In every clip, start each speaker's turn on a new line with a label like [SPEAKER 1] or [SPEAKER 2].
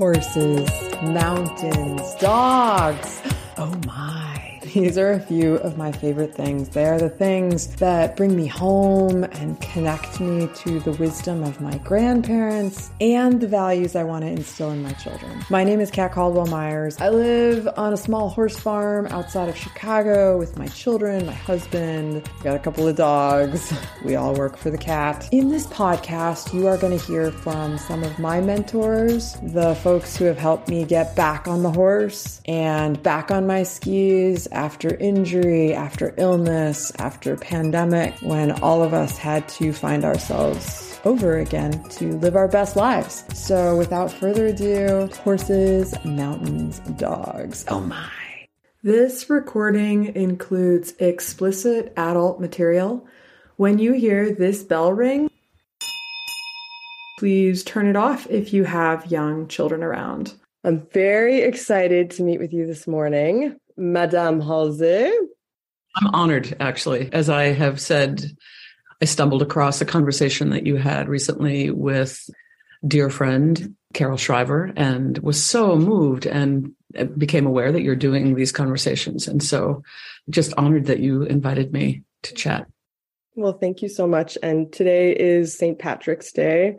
[SPEAKER 1] horses, mountains, dogs. Oh my. These are a few of my favorite things. They are the things that bring me home and connect me to the wisdom of my grandparents and the values I want to instill in my children. My name is Kat Caldwell Myers. I live on a small horse farm outside of Chicago with my children, my husband, got a couple of dogs. We all work for the cat. In this podcast, you are going to hear from some of my mentors, the folks who have helped me get back on the horse and back on my skis after injury, after illness, after pandemic, when all of us had to find ourselves over again to live our best lives. So without further ado, horses, mountains, dogs. Oh my. This recording includes explicit adult material. When you hear this bell ring, please turn it off if you have young children around. I'm very excited to meet with you this morning. Madame Halsey.
[SPEAKER 2] I'm honored, actually. As I have said, I stumbled across a conversation that you had recently with dear friend Carol Shriver and was so moved and became aware that you're doing these conversations. And so just honored that you invited me to chat.
[SPEAKER 1] Well, thank you so much. And today is St. Patrick's Day,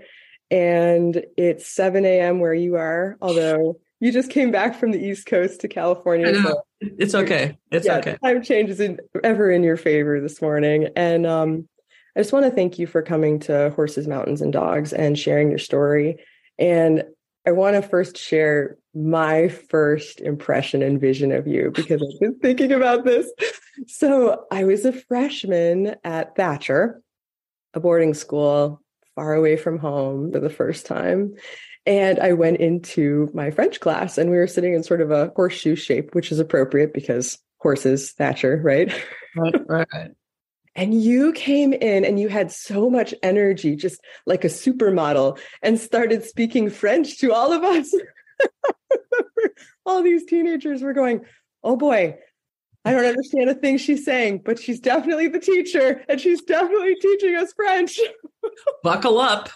[SPEAKER 1] and it's 7 a.m. where you are, although you just came back from the East Coast to California.
[SPEAKER 2] So it's okay. It's yeah, okay.
[SPEAKER 1] Time change is ever in your favor this morning. And um, I just want to thank you for coming to Horses, Mountains, and Dogs and sharing your story. And I want to first share my first impression and vision of you because I've been thinking about this. So I was a freshman at Thatcher, a boarding school far away from home for the first time. And I went into my French class and we were sitting in sort of a horseshoe shape, which is appropriate because horses, Thatcher, right?
[SPEAKER 2] Right, right.
[SPEAKER 1] and you came in and you had so much energy, just like a supermodel, and started speaking French to all of us. all these teenagers were going, Oh boy, I don't understand a thing she's saying, but she's definitely the teacher and she's definitely teaching us French.
[SPEAKER 2] Buckle up.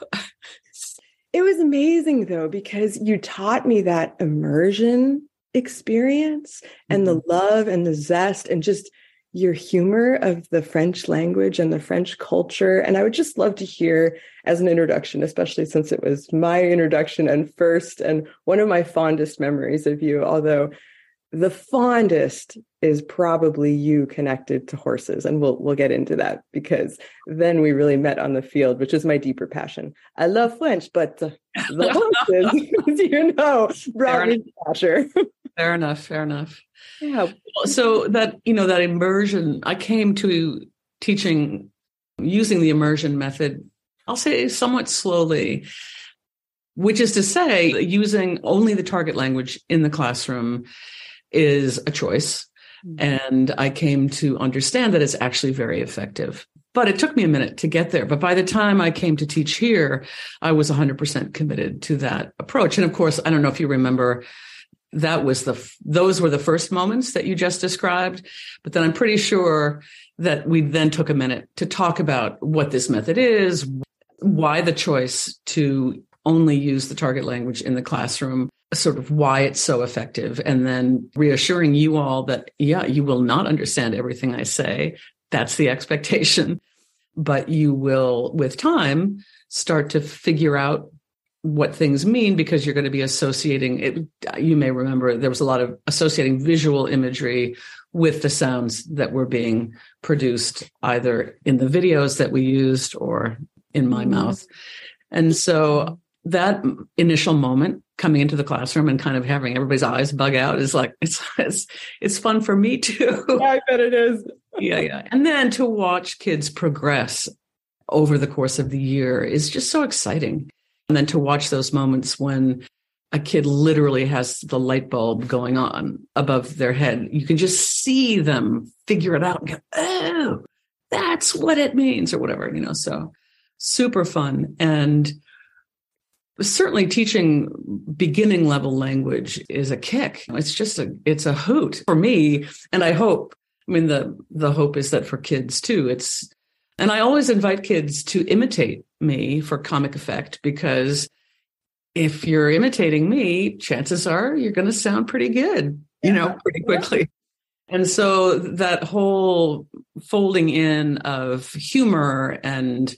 [SPEAKER 1] It was amazing though, because you taught me that immersion experience and mm-hmm. the love and the zest and just your humor of the French language and the French culture. And I would just love to hear as an introduction, especially since it was my introduction and first and one of my fondest memories of you, although the fondest is probably you connected to horses and we'll we'll get into that because then we really met on the field which is my deeper passion. I love french but uh, the horses you know brought me to
[SPEAKER 2] fair enough fair enough.
[SPEAKER 1] Yeah.
[SPEAKER 2] So that you know that immersion i came to teaching using the immersion method i'll say somewhat slowly which is to say using only the target language in the classroom is a choice. Mm-hmm. And I came to understand that it's actually very effective. But it took me a minute to get there. But by the time I came to teach here, I was 100% committed to that approach. And of course, I don't know if you remember, that was the, those were the first moments that you just described. But then I'm pretty sure that we then took a minute to talk about what this method is, why the choice to only use the target language in the classroom, sort of why it's so effective, and then reassuring you all that, yeah, you will not understand everything I say. That's the expectation. But you will, with time, start to figure out what things mean because you're going to be associating it. You may remember there was a lot of associating visual imagery with the sounds that were being produced either in the videos that we used or in my mm-hmm. mouth. And so that initial moment coming into the classroom and kind of having everybody's eyes bug out is like it's it's it's fun for me too.
[SPEAKER 1] Yeah, I bet it is.
[SPEAKER 2] yeah, yeah. And then to watch kids progress over the course of the year is just so exciting. And then to watch those moments when a kid literally has the light bulb going on above their head, you can just see them figure it out and go, "Oh, that's what it means," or whatever, you know. So super fun and certainly teaching beginning level language is a kick it's just a it's a hoot for me and i hope i mean the the hope is that for kids too it's and i always invite kids to imitate me for comic effect because if you're imitating me, chances are you're going to sound pretty good, you know, pretty quickly. And so that whole folding in of humor and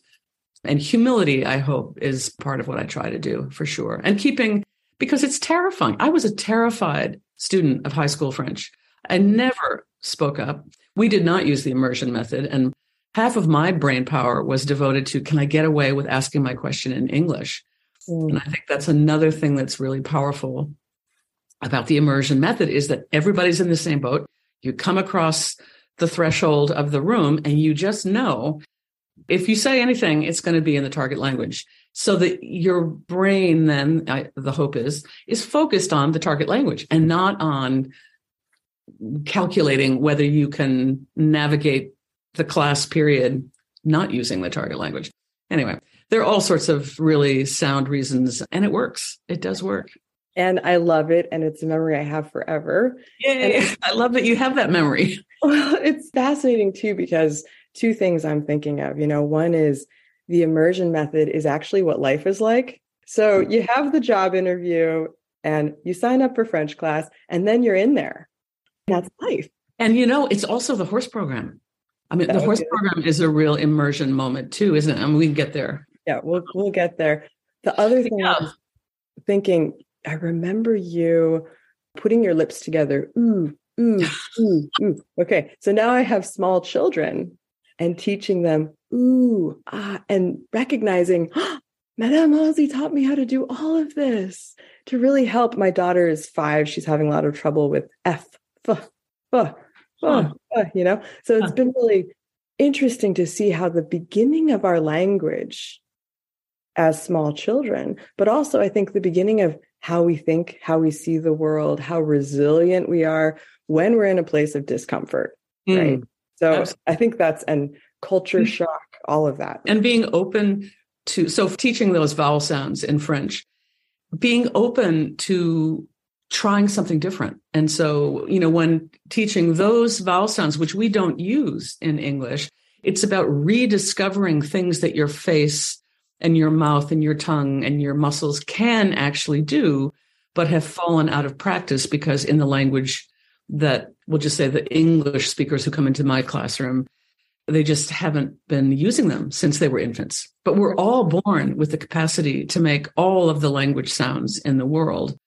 [SPEAKER 2] and humility, I hope, is part of what I try to do for sure. And keeping because it's terrifying. I was a terrified student of high school French. I never spoke up. We did not use the immersion method. And half of my brain power was devoted to can I get away with asking my question in English? Mm. And I think that's another thing that's really powerful about the immersion method is that everybody's in the same boat. You come across the threshold of the room and you just know if you say anything, it's going to be in the target language. So that your brain then, I, the hope is, is focused on the target language and not on calculating whether you can navigate the class period not using the target language. Anyway, there are all sorts of really sound reasons, and it works. It does work.
[SPEAKER 1] And I love it. And it's a memory I have forever.
[SPEAKER 2] Yay. I love that you have that memory.
[SPEAKER 1] Well, it's fascinating too, because two things I'm thinking of. You know, one is the immersion method is actually what life is like. So hmm. you have the job interview and you sign up for French class, and then you're in there. That's life.
[SPEAKER 2] And you know, it's also the horse program. I mean, the horse program is a real immersion moment too, isn't it? I mean, we can get there.
[SPEAKER 1] Yeah, we'll we'll get there. The other thing yeah. I was thinking, I remember you putting your lips together. Ooh, ooh, ooh, ooh. Okay, so now I have small children and teaching them ooh, ah, and recognizing, oh, Madame Halsey taught me how to do all of this to really help. My daughter is five. She's having a lot of trouble with F, f, f, f, f you know? So it's been really interesting to see how the beginning of our language as small children, but also I think the beginning of how we think, how we see the world, how resilient we are when we're in a place of discomfort. Mm. Right. So Absolutely. I think that's, and culture mm. shock, all of that.
[SPEAKER 2] And being open to, so teaching those vowel sounds in French, being open to trying something different. And so, you know, when teaching those vowel sounds, which we don't use in English, it's about rediscovering things that your face and your mouth and your tongue and your muscles can actually do, but have fallen out of practice because in the language that we'll just say the English speakers who come into my classroom they just haven't been using them since they were infants. But we're all born with the capacity to make all of the language sounds in the world.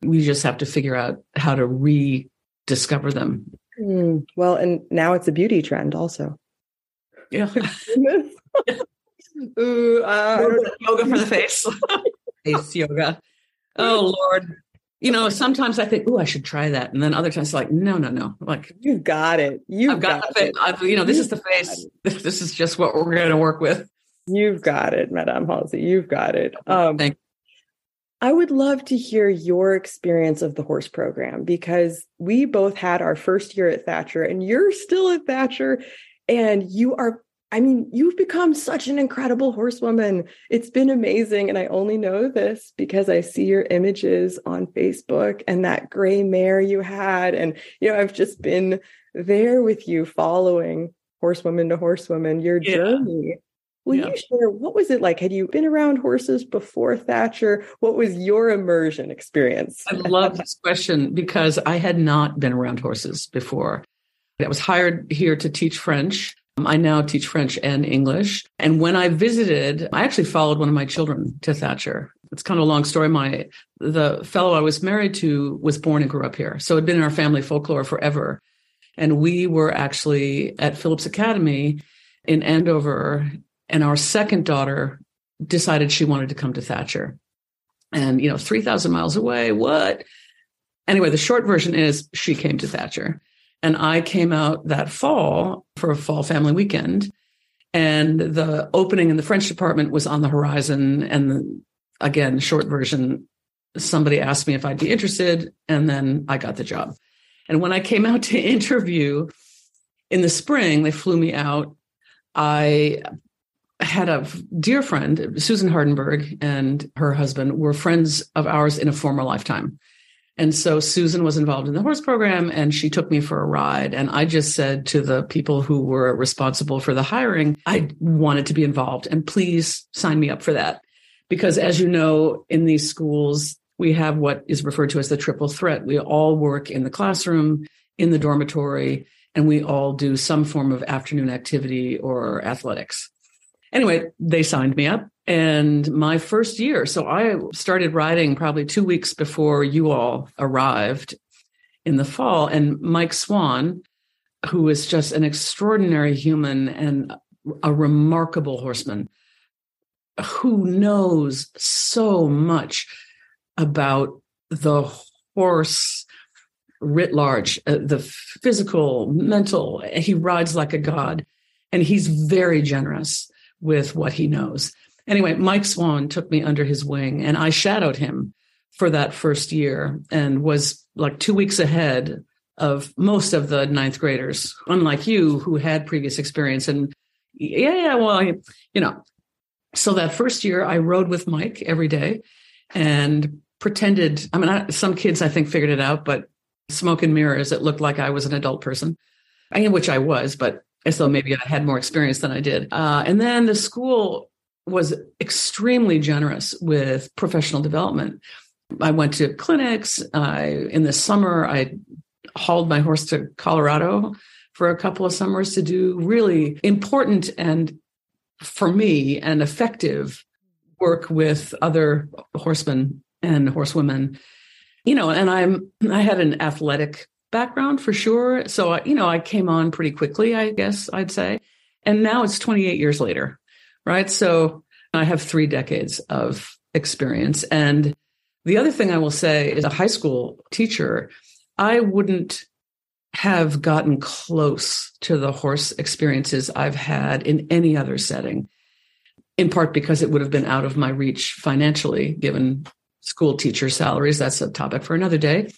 [SPEAKER 2] We just have to figure out how to rediscover them.
[SPEAKER 1] Mm, well, and now it's a beauty trend also.
[SPEAKER 2] Yeah. Ooh, uh, yoga, yoga for the face. face yoga. Oh Lord you know, sometimes I think, oh, I should try that. And then other times, like, no, no, no. Like,
[SPEAKER 1] you've got it. You've
[SPEAKER 2] I've got, got it. I've, you know, this You've is the face. This is just what we're going to work with.
[SPEAKER 1] You've got it, Madame Halsey. You've got it. Um, Thank I would love to hear your experience of the horse program because we both had our first year at Thatcher and you're still at Thatcher and you are I mean, you've become such an incredible horsewoman. It's been amazing. And I only know this because I see your images on Facebook and that gray mare you had. And, you know, I've just been there with you following horsewoman to horsewoman, your yeah. journey. Will yeah. you share what was it like? Had you been around horses before Thatcher? What was your immersion experience?
[SPEAKER 2] I love this question because I had not been around horses before. I was hired here to teach French Um, I now teach French and English. And when I visited, I actually followed one of my children to Thatcher. It's kind of a long story. My the fellow I was married to was born and grew up here. So it had been in our family folklore forever. And we were actually at Phillips Academy in Andover, and our second daughter decided she wanted to come to Thatcher. And, you know, 3,000 miles away, what? Anyway, the short version is she came to Thatcher. And I came out that fall for a fall family weekend. And the opening in the French department was on the horizon. And again, short version, somebody asked me if I'd be interested. And then I got the job. And when I came out to interview in the spring, they flew me out. I had a dear friend, Susan Hardenberg, and her husband were friends of ours in a former lifetime. And so Susan was involved in the horse program and she took me for a ride. And I just said to the people who were responsible for the hiring, I wanted to be involved and please sign me up for that. Because as you know, in these schools, we have what is referred to as the triple threat. We all work in the classroom, in the dormitory, and we all do some form of afternoon activity or athletics. Anyway, they signed me up. And my first year, so I started riding probably two weeks before you all arrived in the fall. And Mike Swan, who is just an extraordinary human and a remarkable horseman, who knows so much about the horse writ large, uh, the physical, mental. He rides like a god, and he's very generous with what he knows. Anyway, Mike Swan took me under his wing, and I shadowed him for that first year and was like two weeks ahead of most of the ninth graders, unlike you who had previous experience. And yeah, yeah, well, you know, so that first year I rode with Mike every day and pretended. I mean, I, some kids I think figured it out, but smoke and mirrors, it looked like I was an adult person, I which I was, but as though maybe I had more experience than I did. Uh, and then the school was extremely generous with professional development. I went to clinics. I, in the summer, I hauled my horse to Colorado for a couple of summers to do really important and, for me, and effective work with other horsemen and horsewomen. You know, and I'm I had an athletic background for sure. So, I, you know, I came on pretty quickly, I guess I'd say. And now it's 28 years later, right? So I have three decades of experience. And the other thing I will say is a high school teacher, I wouldn't have gotten close to the horse experiences I've had in any other setting, in part because it would have been out of my reach financially, given school teacher salaries. That's a topic for another day.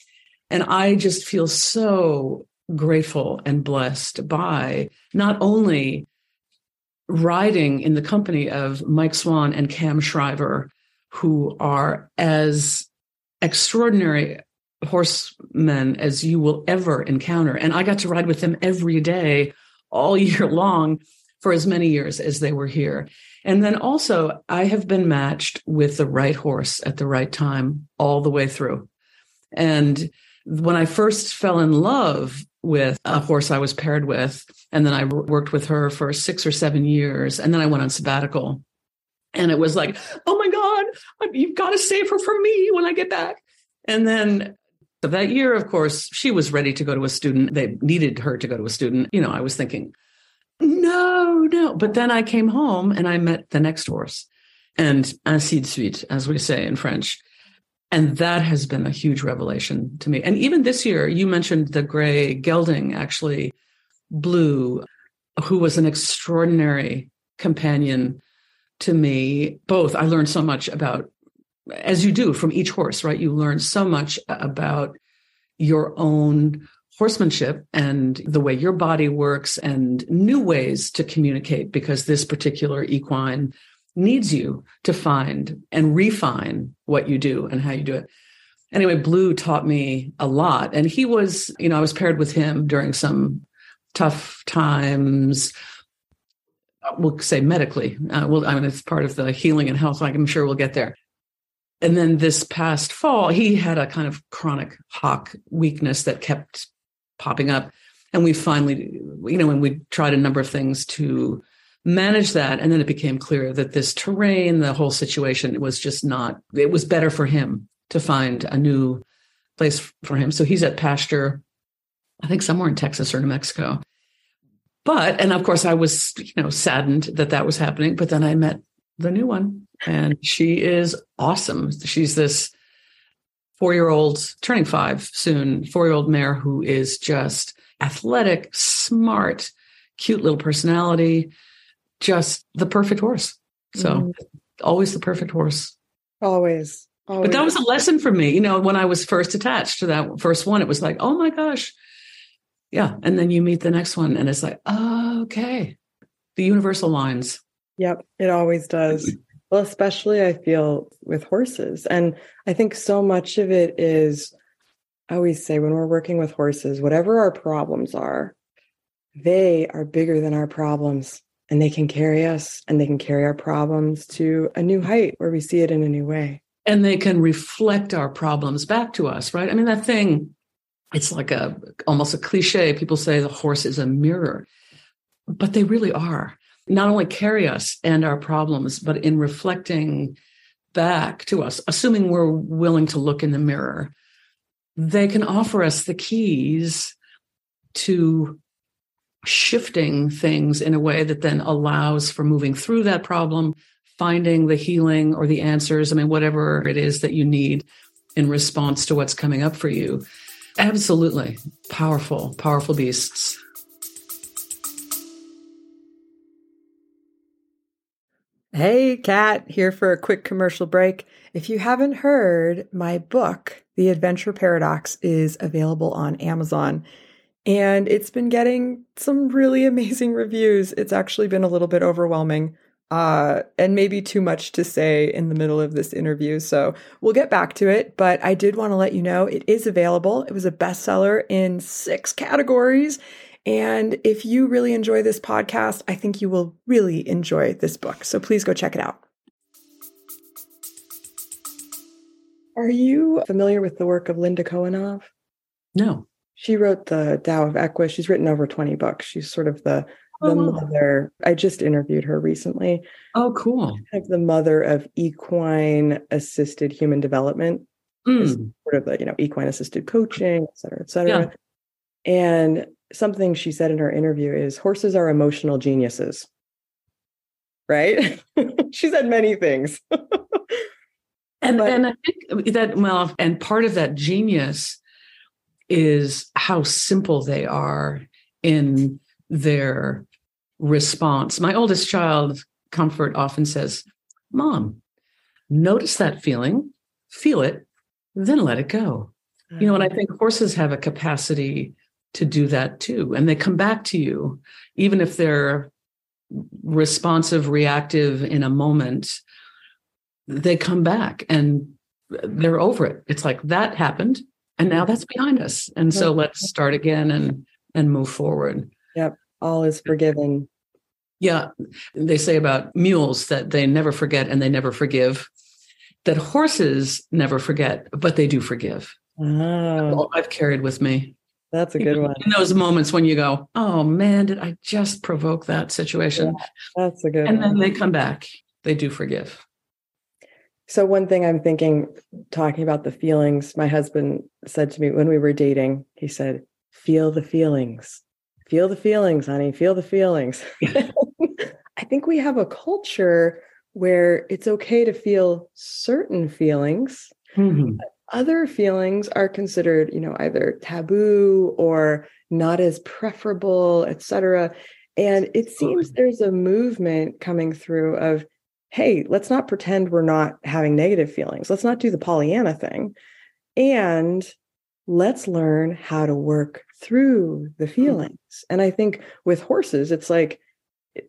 [SPEAKER 2] And I just feel so grateful and blessed by not only riding in the company of Mike Swan and Cam Shriver, who are as extraordinary horsemen as you will ever encounter. And I got to ride with them every day, all year long, for as many years as they were here. And then also, I have been matched with the right horse at the right time all the way through. And when I first fell in love with a horse I was paired with, and then I worked with her for six or seven years, and then I went on sabbatical. And it was like, oh my God, you've got to save her for me when I get back. And then so that year, of course, she was ready to go to a student. They needed her to go to a student. You know, I was thinking, no, no. But then I came home and I met the next horse and ainsi de suite, as we say in French. And that has been a huge revelation to me. And even this year, you mentioned the gray gelding, actually, Blue, who was an extraordinary companion to me. Both, I learned so much about, as you do from each horse, right? You learn so much about your own horsemanship and the way your body works and new ways to communicate because this particular equine needs you to find and refine what you do and how you do it. Anyway, Blue taught me a lot. And he was, you know, I was paired with him during some tough times. We'll say medically. Uh, well, I mean, it's part of the healing and health. Like I'm sure we'll get there. And then this past fall, he had a kind of chronic hock weakness that kept popping up. And we finally, you know, when we tried a number of things to manage that. And then it became clear that this terrain, the whole situation was just not, it was better for him to find a new place for him. So he's at pasture, I think somewhere in Texas or New Mexico. But, and of course, I was, you know, saddened that that was happening. But then I met the new one and she is awesome. She's this four year old, turning five soon, four year old mare who is just athletic, smart, cute little personality just the perfect horse. So mm. always the perfect horse.
[SPEAKER 1] Always. always.
[SPEAKER 2] But that was a lesson for me. You know, when I was first attached to that first one, it was like, oh my gosh. Yeah. And then you meet the next one and it's like, oh, okay. The universal lines.
[SPEAKER 1] Yep. It always does. Well, especially I feel with horses. And I think so much of it is, I always say when we're working with horses, whatever our problems are, they are bigger than our problems and they can carry us and they can carry our problems to a new height where we see it in a new way.
[SPEAKER 2] And they can reflect our problems back to us, right? I mean, that thing, it's like a almost a cliche. People say the horse is a mirror, but they really are. Not only carry us and our problems, but in reflecting back to us, assuming we're willing to look in the mirror, they can offer us the keys to shifting things in a way that then allows for moving through that problem, finding the healing or the answers. I mean, whatever it is that you need in response to what's coming up for you. Absolutely powerful, powerful beasts.
[SPEAKER 1] Hey, Kat, here for a quick commercial break. If you haven't heard, my book, The Adventure Paradox, is available on Amazon and it's been getting some really amazing reviews. It's actually been a little bit overwhelming uh, and maybe too much to say in the middle of this interview. So we'll get back to it. But I did want to let you know it is available. It was a bestseller in six categories. And if you really enjoy this podcast, I think you will really enjoy this book. So please go check it out. Are you familiar with the work of Linda Kohanov?
[SPEAKER 2] No.
[SPEAKER 1] She wrote the Tao of Equus. She's written over 20 books. She's sort of the the oh. mother. I just interviewed her recently.
[SPEAKER 2] Oh, cool.
[SPEAKER 1] Kind of the mother of equine assisted human development. Mm. Sort of the, you know, equine assisted coaching, et cetera, et cetera. Yeah. And something she said in her interview is horses are emotional geniuses. Right? she said many things.
[SPEAKER 2] and but, and I think that well, and part of that genius is how simple they are in their response. My oldest child, Comfort, often says, Mom, notice that feeling, feel it, then let it go. You know, and I mm-hmm. think horses have a capacity to do that too. And they come back to you, even if they're responsive, reactive in a moment, they come back and they're over it. It's like that happened and now mm-hmm. that's behind us. And so let's start again and and move forward.
[SPEAKER 1] Yep. All is forgiven.
[SPEAKER 2] Yeah. They say about mules that they never forget and they never forgive that horses never forget but they do forgive. Oh. i've carried with me.
[SPEAKER 1] That's a good one.
[SPEAKER 2] in those moments when you go oh man did i just provoke that situation?
[SPEAKER 1] Yeah, that's a good one.
[SPEAKER 2] and
[SPEAKER 1] one.
[SPEAKER 2] then they come back. They do forgive
[SPEAKER 1] so, one thing I'm thinking, talking about the feelings, my husband said to me when we were dating, he said, Feel the feelings. Feel the feelings, honey. Feel the feelings. I think we have a culture where it's okay to feel certain feelings. Mm-hmm. Other feelings are considered, you know, either taboo or not as preferable, etc. And it seems there's a movement coming through of hey, let's not pretend we're not having negative feelings. Let's not do the Pollyanna thing. And let's learn how to work through the hmm. feelings. And I think with horses, it's like,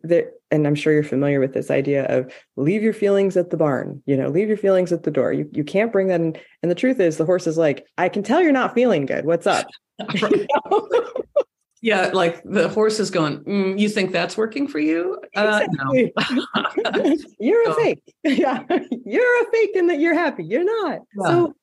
[SPEAKER 1] that, and I'm sure you're familiar with this idea of leave your feelings at the barn, you know, leave your feelings at the door. You, you can't bring that in. And the truth is, the horse is like, I can tell you're not feeling good. What's up?
[SPEAKER 2] Yeah, like the horse is going, mm, you think that's working for you?
[SPEAKER 1] Uh, exactly. no. you're a fake. Yeah. You're a fake in that you're happy. You're not. Yeah. So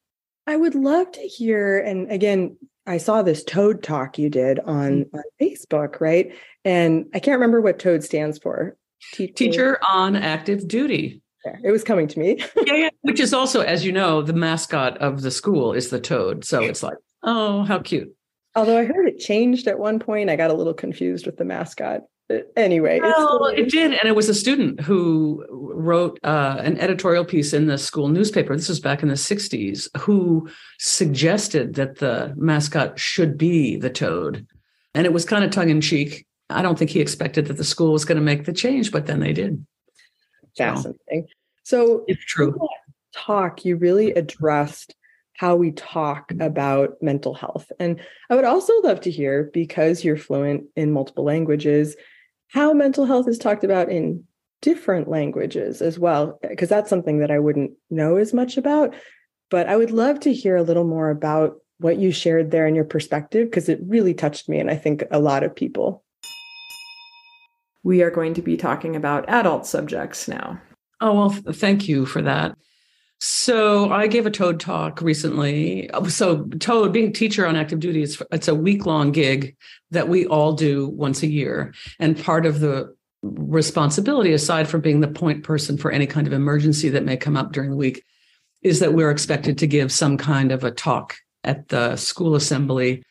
[SPEAKER 1] I would love to hear, and again, I saw this Toad talk you did on, mm-hmm. on Facebook, right? And I can't remember what Toad stands for.
[SPEAKER 2] Teacher, Teacher on active duty.
[SPEAKER 1] It was coming to me.
[SPEAKER 2] yeah, yeah. Which is also, as you know, the mascot of the school is the toad. So it's like, oh, how cute.
[SPEAKER 1] Although I heard it changed at one point, I got a little confused with the mascot. But anyway,
[SPEAKER 2] well, it did, and it was a student who wrote uh, an editorial piece in the school newspaper. This was back in the '60s. Who suggested that the mascot should be the toad, and it was kind of tongue in cheek. I don't think he expected that the school was going to make the change, but then they did.
[SPEAKER 1] Fascinating. So,
[SPEAKER 2] it's true.
[SPEAKER 1] Talk you really addressed how we talk mm-hmm. about mental health. And I would also love to hear, because you're fluent in multiple languages, how mental health is talked about in different languages as well, because that's something that I wouldn't know as much about. But I would love to hear a little more about what you shared there and your perspective, because it really touched me. And I think a lot of people. we are going to be talking about adult subjects now.
[SPEAKER 2] Oh, well, thank you for that. So I gave a Toad talk recently. So Toad, being teacher on active duty, it's, it's a week long gig that we all do once a year. And part of the responsibility, aside from being the point person for any kind of emergency that may come up during the week, is that we're expected to give some kind of a talk at the school assembly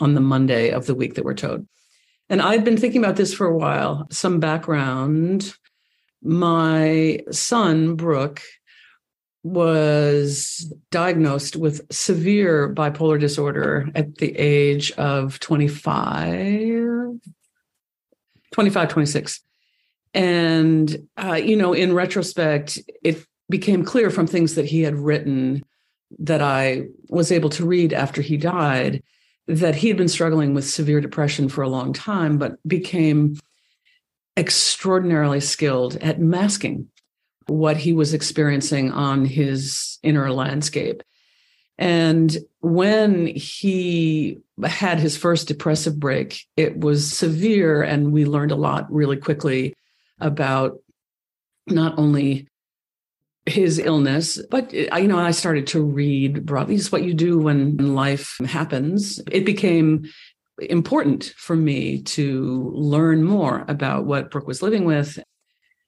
[SPEAKER 2] on the Monday of the week that we're Toad. And I've been thinking about this for a while. Some background. My son, Brooke, was diagnosed with severe bipolar disorder at the age of 25 25 26 and uh, you know in retrospect it became clear from things that he had written that i was able to read after he died that he had been struggling with severe depression for a long time but became extraordinarily skilled at masking what he was experiencing on his inner landscape. And when he had his first depressive break, it was severe. And we learned a lot really quickly about not only his illness, but uh, you know, I started to read broadly. Is what you do when life happens. It became important for me to learn more about what Brooke was living with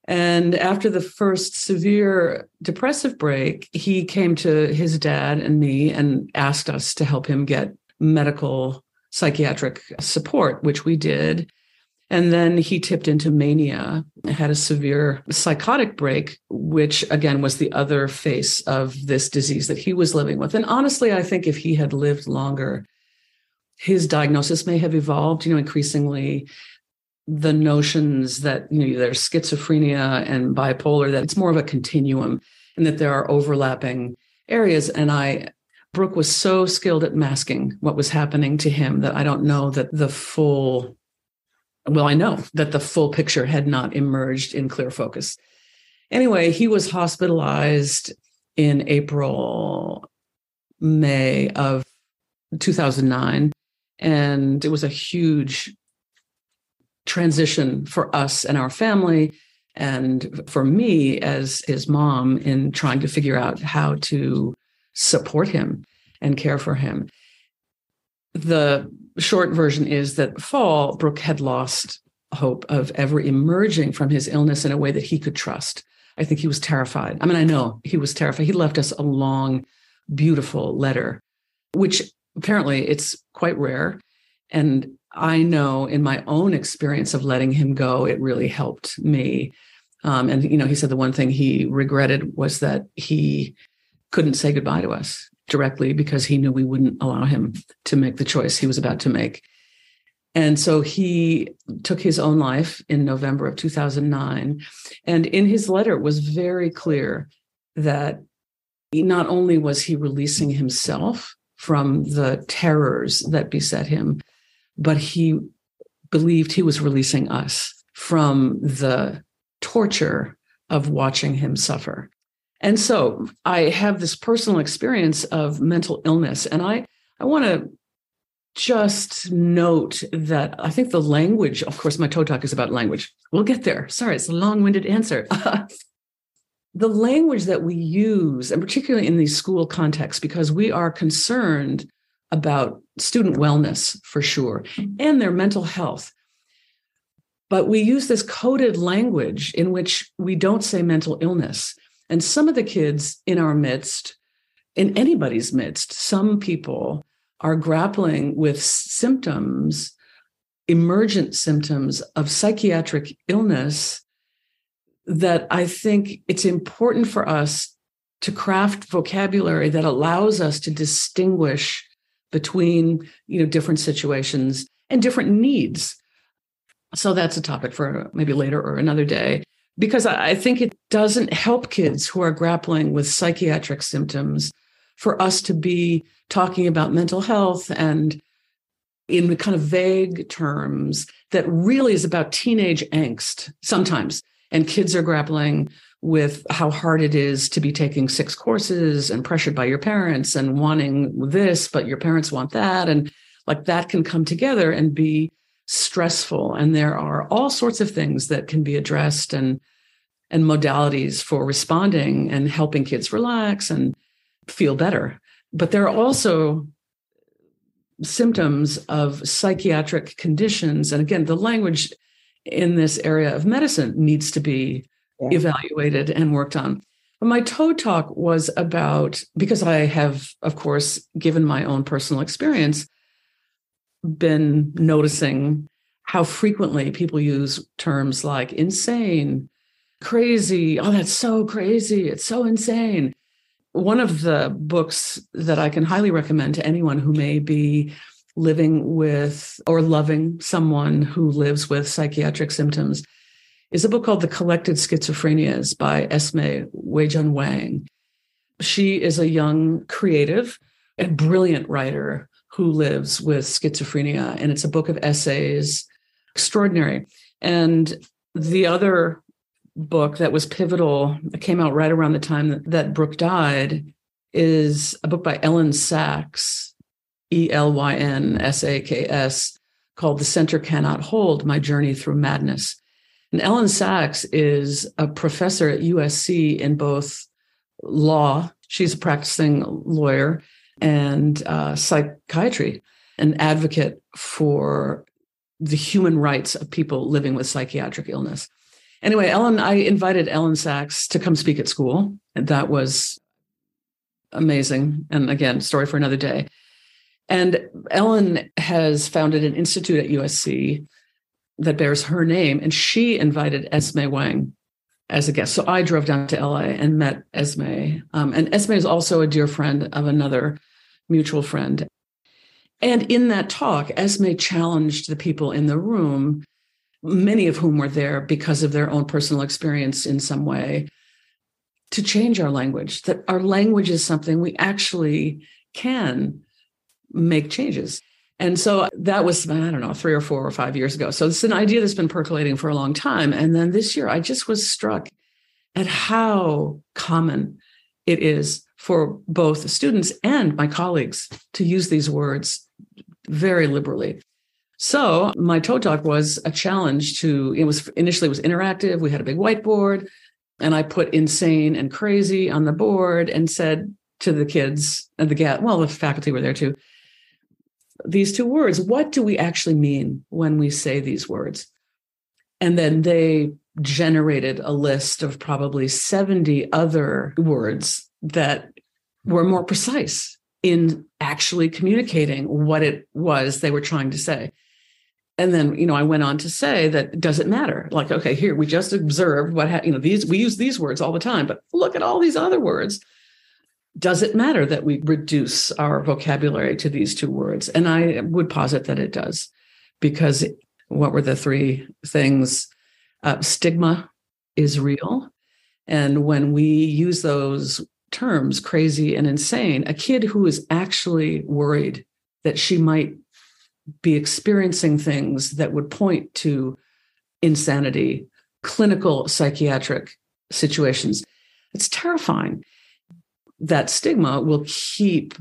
[SPEAKER 2] and after the first severe depressive break, he came to his dad and me and asked us to help him get medical psychiatric support, which we did. And then he tipped into mania, had a severe psychotic break, which again was the other face of this disease that he was living with. And honestly, I think if he had lived longer, his diagnosis may have evolved, you know, increasingly the notions that you know there's schizophrenia and bipolar that it's more of a continuum and that there are overlapping areas. And i brooke was so skilled at masking what was happening to him that i don't know that the full well i know that the full picture had not emerged in clear focus. Anyway he was hospitalized in april may of 2009 and it was a huge transition for us and our family and for me as his mom in trying to figure out how to support him and care for him. The short version is that fall, Brooke had lost hope of ever emerging from his illness in a way that he could trust. I think he was terrified. I mean, I know he was terrified. He left us a long, beautiful letter, which apparently it's quite rare. And I know in my own experience of letting him go, it really helped me. Um, and, you know, he said the one thing he regretted was that he couldn't say goodbye to us directly because he knew we wouldn't allow him to make the choice he was about to make. And so he took his own life in November of 2009. And in his letter, it was very clear that not only was he releasing himself from the terrors that beset him, but he believed he was releasing us from the torture of watching him suffer. And so I have this personal experience of mental illness. And I, I want to just note that I think the language, of course, my Toad talk is about language. We'll get there. Sorry, it's a long winded answer. the language that we use, and particularly in these school contexts, because we are concerned about student wellness for sure and their mental health. But we use this coded language in which we don't say mental illness. And some of the kids in our midst, in anybody's midst, some people are grappling with symptoms, emergent symptoms of psychiatric illness that I think it's important for us to craft vocabulary that allows us to distinguish between you know different situations and different needs. So that's a topic for maybe later or another day because i think it doesn't help kids who are grappling with psychiatric symptoms for us to be talking about mental health and in kind of vague terms that really is about teenage angst sometimes. And kids are grappling with how hard it is to be taking six courses and pressured by your parents and wanting this, but your parents want that. And like that can come together and be stressful. And there are all sorts of things that can be addressed and and modalities for responding and helping kids relax and feel better. But there are also symptoms of psychiatric conditions. And again the language in this area of medicine needs to be yeah. evaluated and worked on but my TOAD talk was about because i have of course given my own personal experience been noticing how frequently people use terms like insane, crazy. Oh, that's so crazy. It's so insane. One of the books that I can highly recommend to anyone who may be living with or loving someone who lives with psychiatric symptoms is a book called The Collected Schizophrenias by Esme Weijun Wang. She is a young creative and brilliant writer who lives with schizophrenia. And it's a book of essays, extraordinary. And the other book that was pivotal, that came out right around the time that, that Brooke died, is a book by Elyn Saks, E L Y N S A K S, called The Center Cannot Hold My Journey Through Madness. And Elyn Saks is a professor at USC in both law, she's a practicing lawyer, and uh, psychiatry, an advocate for the human rights of people living with psychiatric illness. Anyway, Elyn, I invited Elyn Saks to come speak at school. And that was amazing. And again, story for another day. And Elyn has founded an institute at USC that bears her name. And she invited Esme Wang as a guest. So I drove down to LA and met Esme. Um, and Esme is also a dear friend of another mutual friend. And in that talk, Esme challenged the people in the room, many of whom were there because of their own personal experience in some way, to change our language, that our language is something we actually can make changes. And so that was, I don't know, three or four or five years ago. So it's an idea that's been percolating for a long time. And then this year, I just was struck at how common it is for both students and my colleagues to use these words very liberally. So my TOAD talk was a challenge to, it was initially it was interactive. We had a big whiteboard and I put insane and crazy on the board and said to the kids and the well, the faculty were there too. These two words, what do we actually mean when we say these words? And then they generated a list of probably 70 other words that were more precise in actually communicating what it was they were trying to say. And then, you know, I went on to say that does it matter? Like, okay, here we just observed what, ha- you know, these, we use these words all the time, but look at all these other words. Does it matter that we reduce our vocabulary to these two words? And I would posit that it does, because what were the three things? Uh, stigma is real. And when we use those terms, crazy and insane, a kid who is actually worried that she might be experiencing things that would point to insanity, clinical psychiatric situations. It's terrifying. That stigma will keep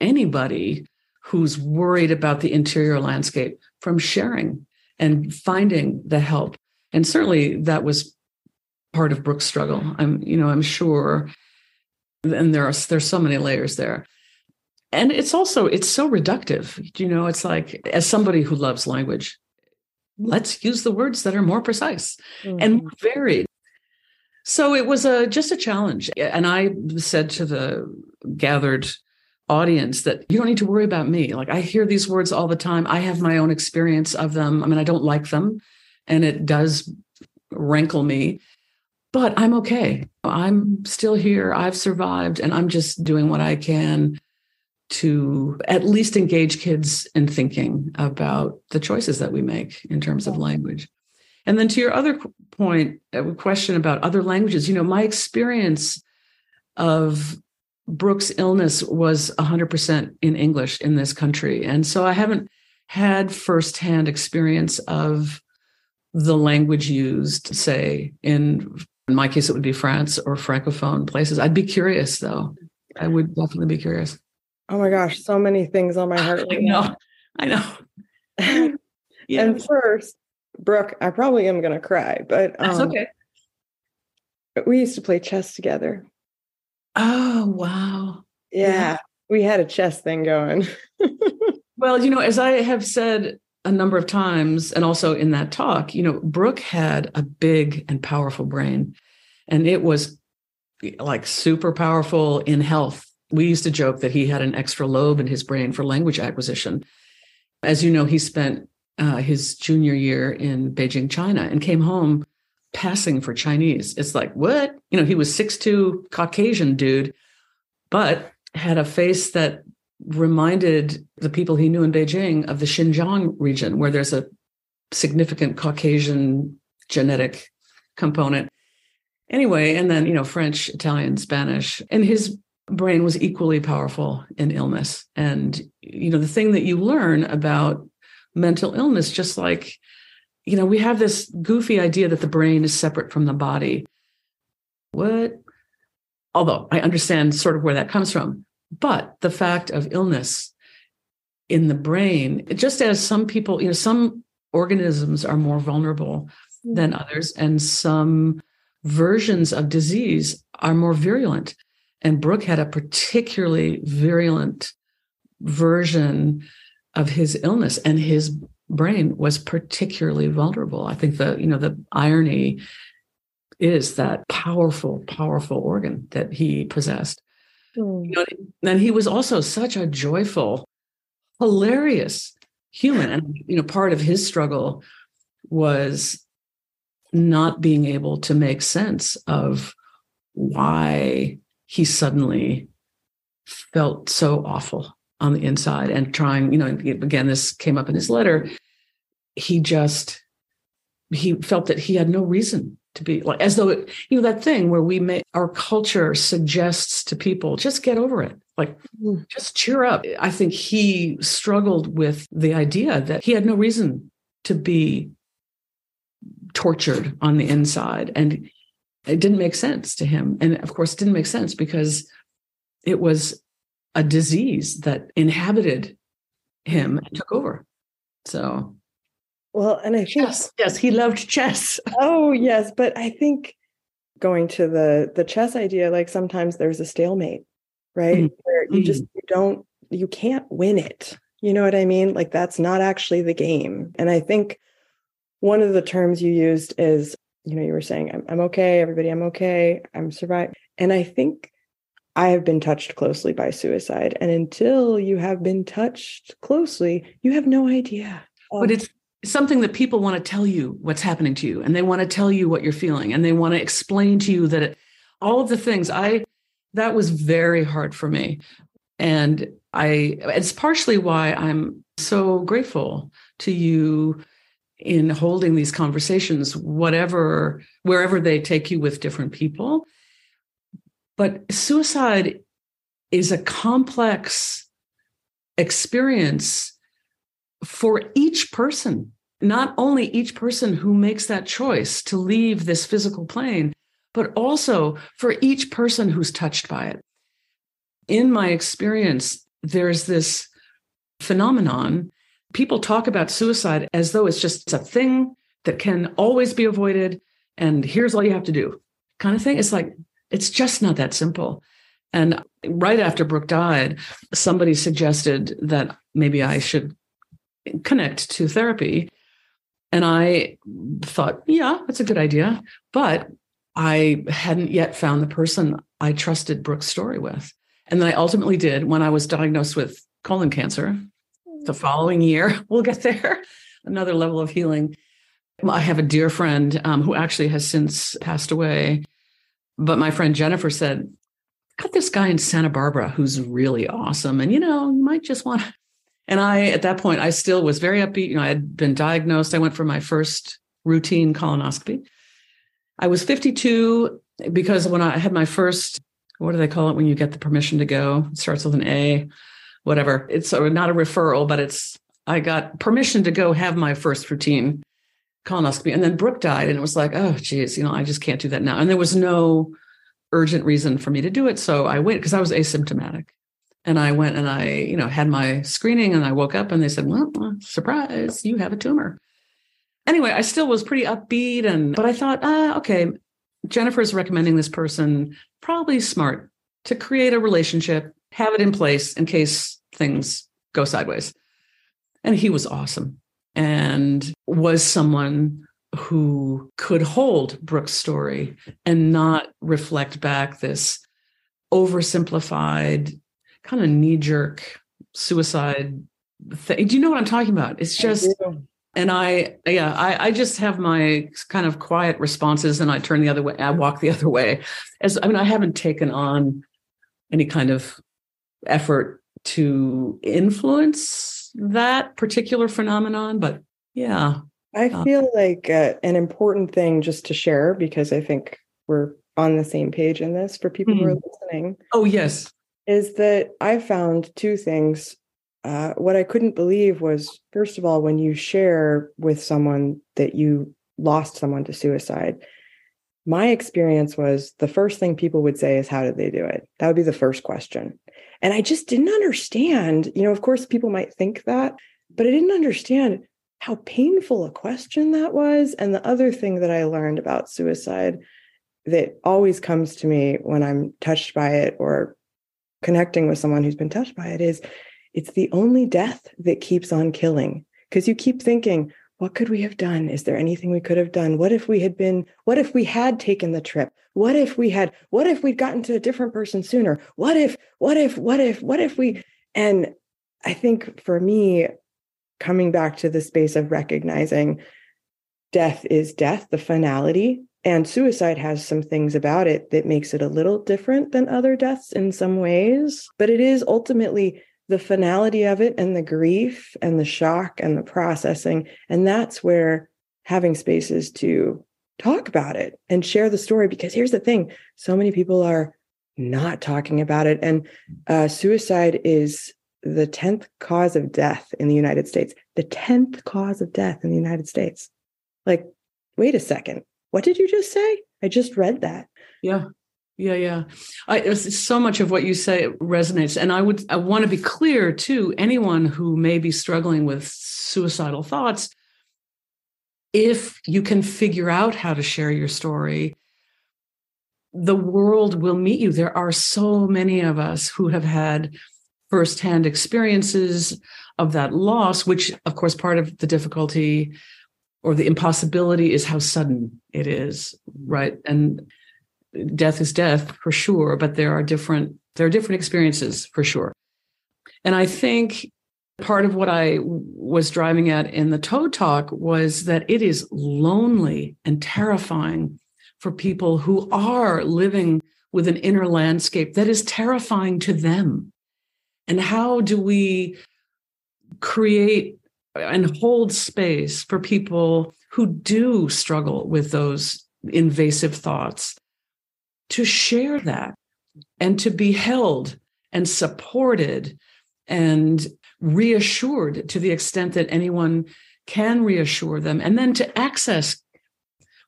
[SPEAKER 2] anybody who's worried about the interior landscape from sharing and finding the help. And certainly that was part of Brooke's struggle. I'm, you know, I'm sure and there are there's so many layers there and it's also it's so reductive you know it's like as somebody who loves language let's use the words that are more precise mm-hmm. and more varied so it was a just a challenge and i said to the gathered audience that you don't need to worry about me like i hear these words all the time i have my own experience of them i mean i don't like them and it does rankle me but I'm okay. I'm still here. I've survived, and I'm just doing what I can to at least engage kids in thinking about the choices that we make in terms of language. And then to your other point, a question about other languages, you know, my experience of Brooke's illness was 100% in English in this country. And so I haven't had firsthand experience of the language used, say, in in my case, it would be France or Francophone places. I'd be curious, though. I would definitely be curious.
[SPEAKER 3] Oh my gosh, so many things on my heart.
[SPEAKER 2] Right I know. Now. I know.
[SPEAKER 1] yeah. And first, Brooke, I probably am going to cry, but
[SPEAKER 2] um, that's okay.
[SPEAKER 1] We used to play chess together.
[SPEAKER 2] Oh, wow.
[SPEAKER 1] Yeah, yeah. we had a chess thing going.
[SPEAKER 2] well, you know, as I have said a number of times, and also in that talk, you know, Brooke had a big and powerful brain, and it was like super powerful in health. We used to joke that he had an extra lobe in his brain for language acquisition. As you know, he spent uh, his junior year in Beijing, China, and came home passing for Chinese. It's like, what? You know, he was 6'2 Caucasian dude, but had a face that reminded the people he knew in Beijing of the Xinjiang region, where there's a significant Caucasian genetic component. Anyway, and then, you know, French, Italian, Spanish, and his brain was equally powerful in illness. And, you know, the thing that you learn about mental illness, just like, you know, we have this goofy idea that the brain is separate from the body. What? Although I understand sort of where that comes from. But the fact of illness in the brain, just as some people, you know, some organisms are more vulnerable mm. than others, and some versions of disease are more virulent. And Brooke had a particularly virulent version of his illness, and his brain was particularly vulnerable. I think the, you know, the irony is that powerful, powerful organ that he possessed. Mm. You know, and he was also such a joyful, hilarious human. And you know, part of his struggle was not being able to make sense of why he suddenly felt so awful on the inside and trying, you know, again, this came up in his letter. He just he felt that he had no reason to be like as though it, you know that thing where we make our culture suggests to people just get over it like mm. just cheer up i think he struggled with the idea that he had no reason to be tortured on the inside and it didn't make sense to him and of course it didn't make sense because it was a disease that inhabited him and took over so
[SPEAKER 1] well, and I think
[SPEAKER 2] yes, yes, he loved chess.
[SPEAKER 1] oh, yes, but I think going to the the chess idea, like sometimes there's a stalemate, right? Mm-hmm. Where you just mm-hmm. you don't you can't win it. You know what I mean? Like that's not actually the game. And I think one of the terms you used is, you know, you were saying, I'm, I'm okay, everybody, I'm okay, I'm surviving. And I think I have been touched closely by suicide. And until you have been touched closely, you have no idea.
[SPEAKER 2] But um, it's something that people want to tell you what's happening to you and they want to tell you what you're feeling and they want to explain to you that it, all of the things i that was very hard for me and i it's partially why i'm so grateful to you in holding these conversations whatever wherever they take you with different people but suicide is a complex experience for each person, not only each person who makes that choice to leave this physical plane, but also for each person who's touched by it. In my experience, there's this phenomenon. People talk about suicide as though it's just a thing that can always be avoided. And here's all you have to do kind of thing. It's like, it's just not that simple. And right after Brooke died, somebody suggested that maybe I should connect to therapy. And I thought, yeah, that's a good idea. But I hadn't yet found the person I trusted Brooke's story with. And then I ultimately did when I was diagnosed with colon cancer the following year. We'll get there, another level of healing. I have a dear friend um, who actually has since passed away. But my friend Jennifer said, Got this guy in Santa Barbara who's really awesome. And, you know, you might just want to and I, at that point, I still was very upbeat. You know, I had been diagnosed. I went for my first routine colonoscopy. I was 52 because when I had my first, what do they call it when you get the permission to go? It starts with an A, whatever. It's not a referral, but it's, I got permission to go have my first routine colonoscopy. And then Brooke died, and it was like, oh, geez, you know, I just can't do that now. And there was no urgent reason for me to do it. So I waited because I was asymptomatic. And I went and I, you know, had my screening and I woke up and they said, well, surprise, you have a tumor. Anyway, I still was pretty upbeat and, but I thought, ah, okay, Jennifer's recommending this person, probably smart to create a relationship, have it in place in case things go sideways. And he was awesome and was someone who could hold Brooke's story and not reflect back this oversimplified, kind of knee jerk suicide thing. Do you know what I'm talking about? It's just, and I, yeah, I, I just have my kind of quiet responses and I turn the other way, I walk the other way. As I mean, I haven't taken on any kind of effort to influence that particular phenomenon, but yeah.
[SPEAKER 1] I feel like uh, an important thing just to share because I think we're on the same page in this for people mm-hmm. who are mm-hmm. listening.
[SPEAKER 2] Oh, yes.
[SPEAKER 1] Is that I found two things. Uh, what I couldn't believe was, first of all, when you share with someone that you lost someone to suicide, my experience was the first thing people would say is, How did they do it? That would be the first question. And I just didn't understand. You know, of course, people might think that, but I didn't understand how painful a question that was. And the other thing that I learned about suicide that always comes to me when I'm touched by it or connecting with someone who's been touched by it is it's the only death that keeps on killing because you keep thinking, what could we have done? Is there anything we could have done? What if we had been, what if we had taken the trip? What if we had, what if we'd gotten to a different person sooner? What if, what if, what if, what if we, and I think for me, coming back to the space of recognizing death is death, the finality, and suicide has some things about it that makes it a little different than other deaths in some ways, but it is ultimately the finality of it and the grief and the shock and the processing. And that's where having spaces to talk about it and share the story. Because here's the thing so many people are not talking about it. And uh, suicide is the 10th cause of death in the United States. The 10th cause of death in the United States. Like, wait a second. What did you just say? I just read that.
[SPEAKER 2] Yeah. Yeah, yeah. I, so much of what you say resonates, and I would I want to be clear to anyone who may be struggling with suicidal thoughts. If you can figure out how to share your story, the world will meet you. There are so many of us who have had firsthand experiences of that loss, which, of course, part of the difficulty or the impossibility is how sudden it is, right? And death is death for sure, but there are different there are different experiences for sure. And I think part of what I was driving at in the Toad Talk was that it is lonely and terrifying for people who are living with an inner landscape that is terrifying to them. And how do we create and hold space for people who do struggle with those invasive thoughts to share that and to be held and supported and reassured to the extent that anyone can reassure them, and then to access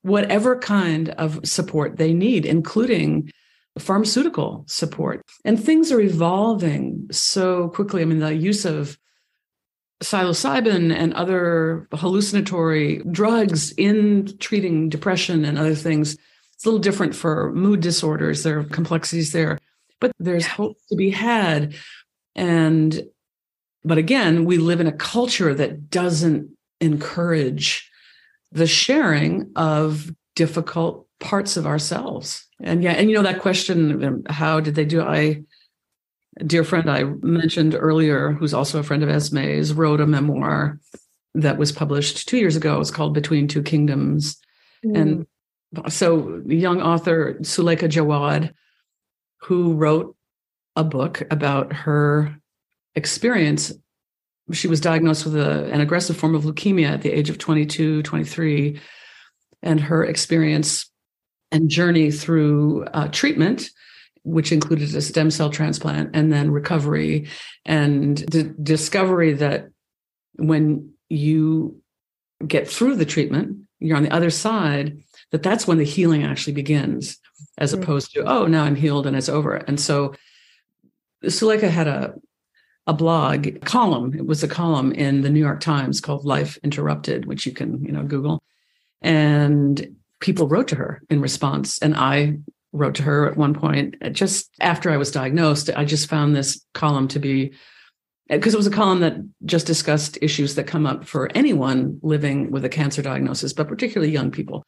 [SPEAKER 2] whatever kind of support they need, including pharmaceutical support. And things are evolving so quickly. I mean, the use of psilocybin and other hallucinatory drugs in treating depression and other things. It's a little different for mood disorders. There are complexities there, but there's hope to be had. And, but again, we live in a culture that doesn't encourage the sharing of difficult parts of ourselves. And yeah, and you know that question, um, how did they do? I, dear friend I mentioned earlier, who's also a friend of Esme's, wrote a memoir that was published two years ago. It's called Between Two Kingdoms, mm. and so young author Suleika Jaouad, who wrote a book about her experience. She was diagnosed with a, an aggressive form of leukemia at the age of 22, 23, and her experience and journey through uh, treatment, which included a stem cell transplant and then recovery and the discovery that when you get through the treatment, you're on the other side, that that's when the healing actually begins, as mm-hmm. opposed to, oh, now I'm healed and it's over. And so Suleika had a a blog a column. It was a column in the New York Times called Life Interrupted, which you can, you know, Google. And people wrote to her in response. And I wrote to her at one point, just after I was diagnosed. I just found this column to be because it was a column that just discussed issues that come up for anyone living with a cancer diagnosis, but particularly young people.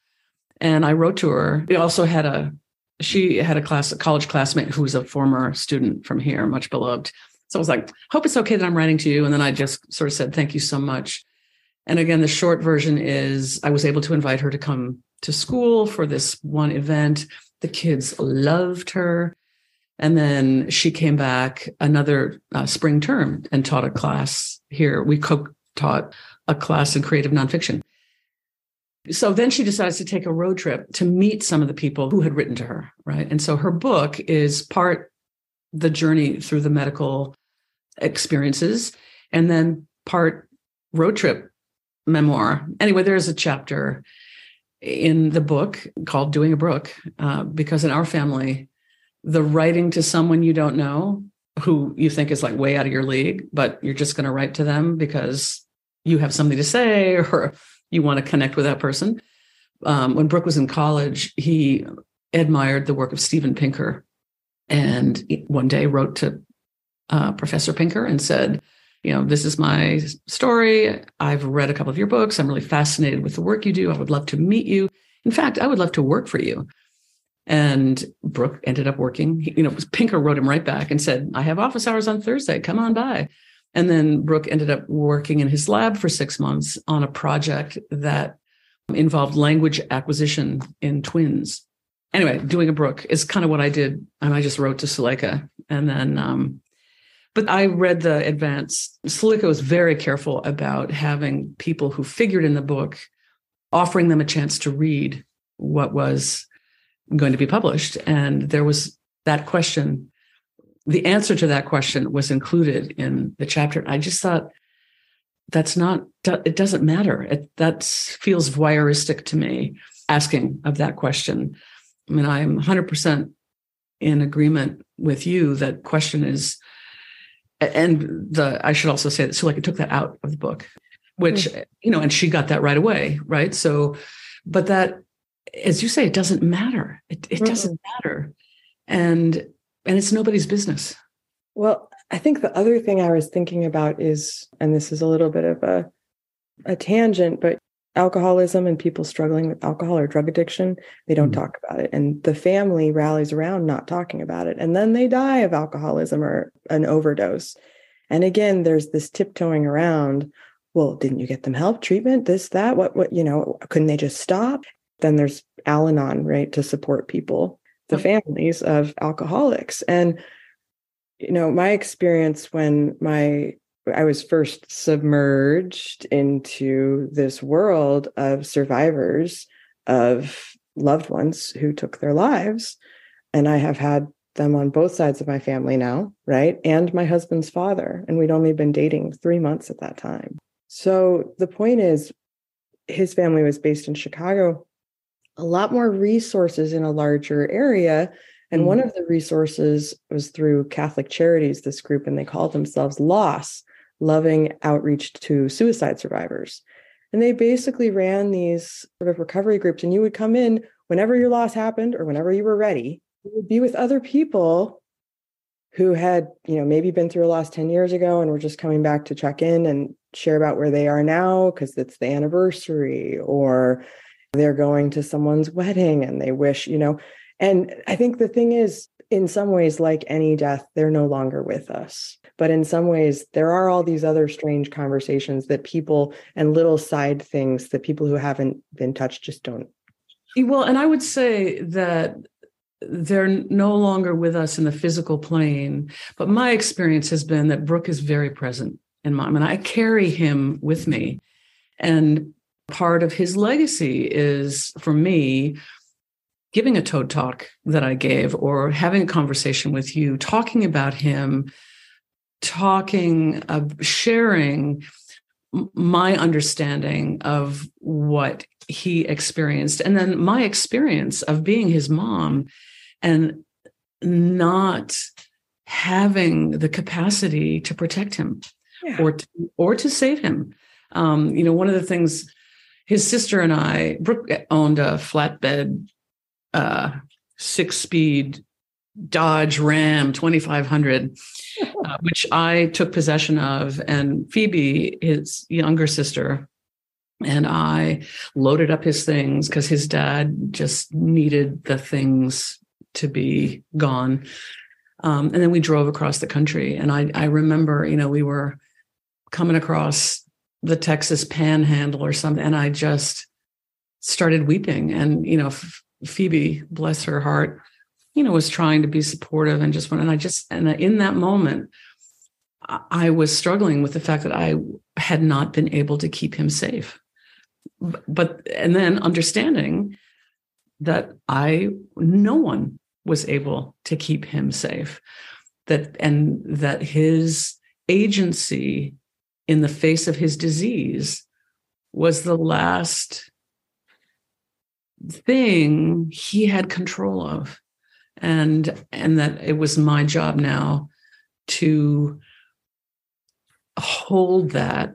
[SPEAKER 2] And I wrote to her. We also had a she had a class, a college classmate who was a former student from here, much beloved. So I was like, hope it's okay that I'm writing to you. And then I just sort of said, thank you so much. And again, the short version is I was able to invite her to come to school for this one event. The kids loved her. And then she came back another uh, spring term and taught a class here. We co taught a class in creative nonfiction. So then she decides to take a road trip to meet some of the people who had written to her, right? And so her book is part the journey through the medical experiences and then part road trip memoir. Anyway, there's a chapter in the book called Doing a Brooke, uh, because in our family, the writing to someone you don't know who you think is like way out of your league, but you're just going to write to them because you have something to say or you want to connect with that person. Um, when Brooke was in college, he admired the work of Steven Pinker, and one day wrote to uh, Professor Pinker and said, "You know, this is my story. I've read a couple of your books. I'm really fascinated with the work you do. I would love to meet you. In fact, I would love to work for you." And Brooke ended up working. He, you know, Pinker wrote him right back and said, "I have office hours on Thursday. Come on by." And then Brooke ended up working in his lab for six months on a project that involved language acquisition in twins. Anyway, doing a Brooke is kind of what I did. And I just wrote to Suleika. And then, um, but I read the advance. Suleika was very careful about having people who figured in the book, offering them a chance to read what was going to be published. And there was that question the answer to that question was included in the chapter. I just thought that's not, it doesn't matter. It, that feels voyeuristic to me, asking of that question. I mean, I'm 100% in agreement with you that question is, and the, I should also say that Suleika took that out of the book, which, mm-hmm. you know, and she got that right away. Right. So, but that, as you say, it doesn't matter. It, it mm-hmm. doesn't matter. And and it's nobody's business.
[SPEAKER 1] Well, I think the other thing I was thinking about is, and this is a little bit of a, a tangent, but alcoholism and people struggling with alcohol or drug addiction, they don't mm-hmm. talk about it. And the family rallies around not talking about it. And then they die of alcoholism or an overdose. And again, there's this tiptoeing around. Well, didn't you get them help, treatment, this, that? What, what, you know, couldn't they just stop? Then there's Al Anon, right, to support people the families of alcoholics. And, you know, my experience when my I was first submerged into this world of survivors of loved ones who took their lives. And I have had them on both sides of my family now, right? And my husband's father. And we'd only been dating three months at that time. So the point is, his family was based in Chicago a lot more resources in a larger area. And mm one of the resources was through Catholic Charities, this group, and they called themselves LOSS, Loving Outreach to Suicide Survivors. And they basically ran these sort of recovery groups, and you would come in whenever your loss happened or whenever you were ready. You would be with other people who had, you know, maybe been through a loss 10 years ago and were just coming back to check in and share about where they are now because it's the anniversary or they're going to someone's wedding and they wish, you know. And I think the thing is, in some ways, like any death, they're no longer with us. But in some ways, there are all these other strange conversations that people and little side things that people who haven't been touched just don't.
[SPEAKER 2] Well, and I would say that they're no longer with us in the physical plane. But my experience has been that Brooke is very present in I mean, I carry him with me. And part of his legacy is for me giving a toad talk that I gave or having a conversation with you, talking about him, talking, uh, sharing my understanding of what he experienced, and then my experience of being his mom and not having the capacity to protect him
[SPEAKER 3] Yeah.
[SPEAKER 2] or to, or to save him. Um, you know, one of the things his sister and I, Brooke owned a flatbed, uh, six speed Dodge Ram 2500, uh, which I took possession of. And Phoebe, his younger sister, and I loaded up his things because his dad just needed the things to be gone. Um, and then we drove across the country. And I, I remember, you know, we were coming across the Texas panhandle or something, and I just started weeping. And, you know, F- Phoebe, bless her heart, you know, was trying to be supportive and just went, and I just, and in that moment, I- I was struggling with the fact that I had not been able to keep him safe. But, and then understanding that I, no one was able to keep him safe, that, and that his agency in the face of his disease was the last thing he had control of. And and that it was my job now to hold that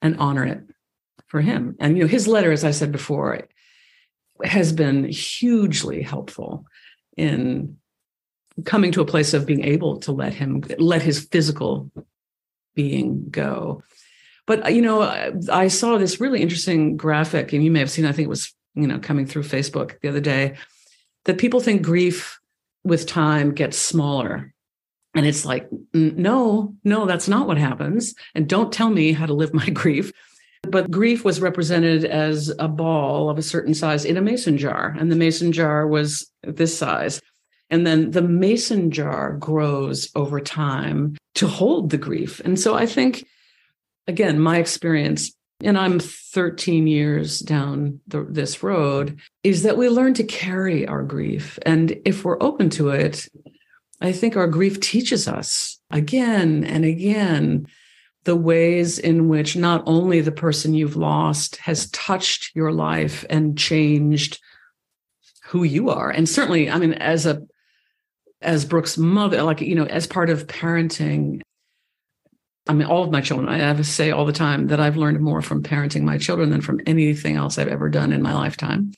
[SPEAKER 2] and honor it for him. And you know his letter as i said before has been hugely helpful in coming to a place of being able to let him let his physical being go. But uh, you know I, I saw this really interesting graphic and you may have seen i think it was you know coming through facebook the other day that people think grief with time gets smaller. And it's like no no that's not what happens. And don't tell me how to live my grief. But grief was represented as a ball of a certain size in a mason jar and the mason jar was this size and then the mason jar grows over time to hold the grief. And so i think again my experience and i'm 13 years down the, this road is that we learn to carry our grief. And if we're open to it i think our grief teaches us again and again the ways in which not only the person you've lost has touched your life and changed who you are. And certainly i mean as a as brooke's mother like you know as part of parenting I mean, all of my children, I have to say all the time that I've learned more from parenting my children than from anything else I've ever done in my lifetime.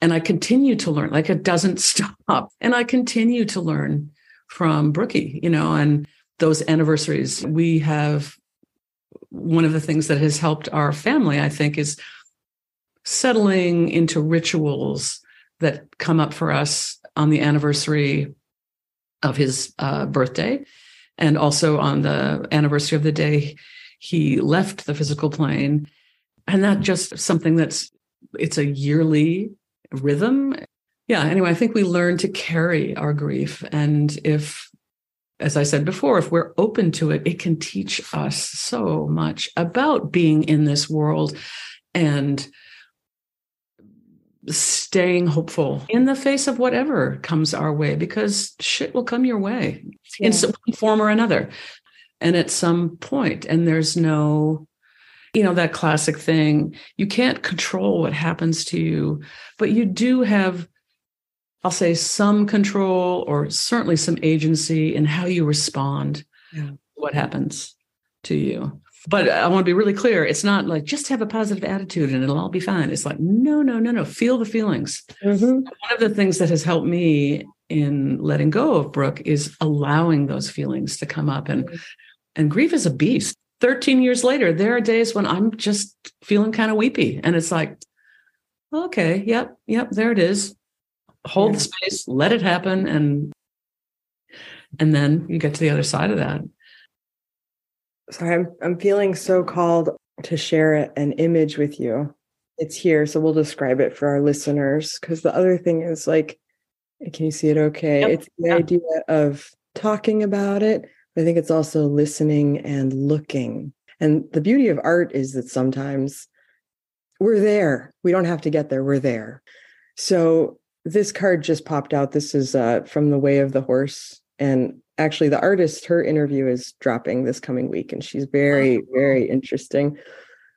[SPEAKER 2] And I continue to learn, like it doesn't stop. And I continue to learn from Brookie, you know, and those anniversaries. We have one of the things that has helped our family, I think, is settling into rituals that come up for us on the anniversary of his uh, birthday. And also on the anniversary of the day he left the physical plane. And that just something that's it's a yearly rhythm. Yeah anyway i think we learn to carry our grief. And if as i said before if we're open to it it can teach us so much about being in this world and staying hopeful in the face of whatever comes our way because shit will come your way in some form or another. And at some point and there's no you know that classic thing you can't control what happens to you but you do have i'll say some control or certainly some agency in how you respond
[SPEAKER 3] Yeah.
[SPEAKER 2] to what happens to you but i want to be really clear it's not like just have a positive attitude and it'll all be fine it's like no no no no feel the feelings
[SPEAKER 3] Mhm.
[SPEAKER 2] one of the things that has helped me in letting go of Brooke is allowing those feelings to come up and and grief is a beast. 13 years later, there are days when I'm just feeling kind of weepy and it's like, okay, yep, yep, there it is. Hold the space, let it happen and and then you get to the other side of that.
[SPEAKER 3] So I'm I'm feeling so called to share an image with you. It's here, so we'll describe it for our listeners. Because the other thing is like, can you see it? Okay,
[SPEAKER 2] Yep.
[SPEAKER 3] it's the
[SPEAKER 2] Yeah.
[SPEAKER 3] idea of talking about it. I think it's also listening and looking. And the beauty of art is that sometimes we're there. We don't have to get there. We're there. So this card just popped out. This is uh, from the Way of the Horse, and actually, the artist, her interview is dropping this coming week, and she's very, very interesting.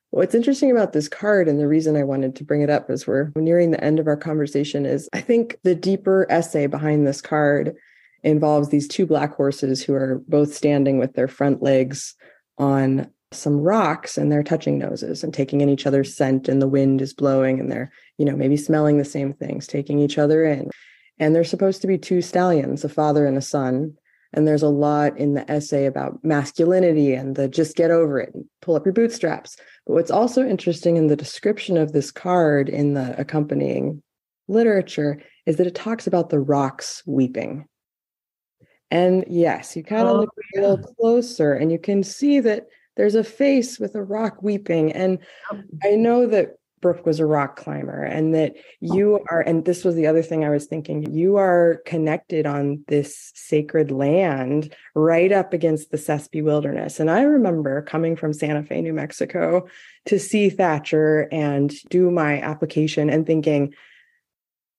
[SPEAKER 3] What's interesting about this card, and the reason I wanted to bring it up as we're nearing the end of our conversation, is I think the deeper essay behind this card
[SPEAKER 1] involves these two black horses who are both standing with their front legs on some rocks and they're touching noses and taking in each other's scent and the wind is blowing and they're you know maybe smelling the same things taking each other in. And they're supposed to be two stallions a father and a son and there's a lot in the essay about masculinity and the just get over it and pull up your bootstraps. But what's also interesting in the description of this card in the accompanying literature is that it talks about the rocks weeping. And yes you kind of oh, look a little closer and you can see that there's a face with a rock weeping. And um I know that Brooke was a rock climber and that oh. you are, and this was the other thing I was thinking, you are connected on this sacred land right up against the Sespe Wilderness. And I remember coming from Santa Fe, New Mexico to see Thacher and do my application and thinking,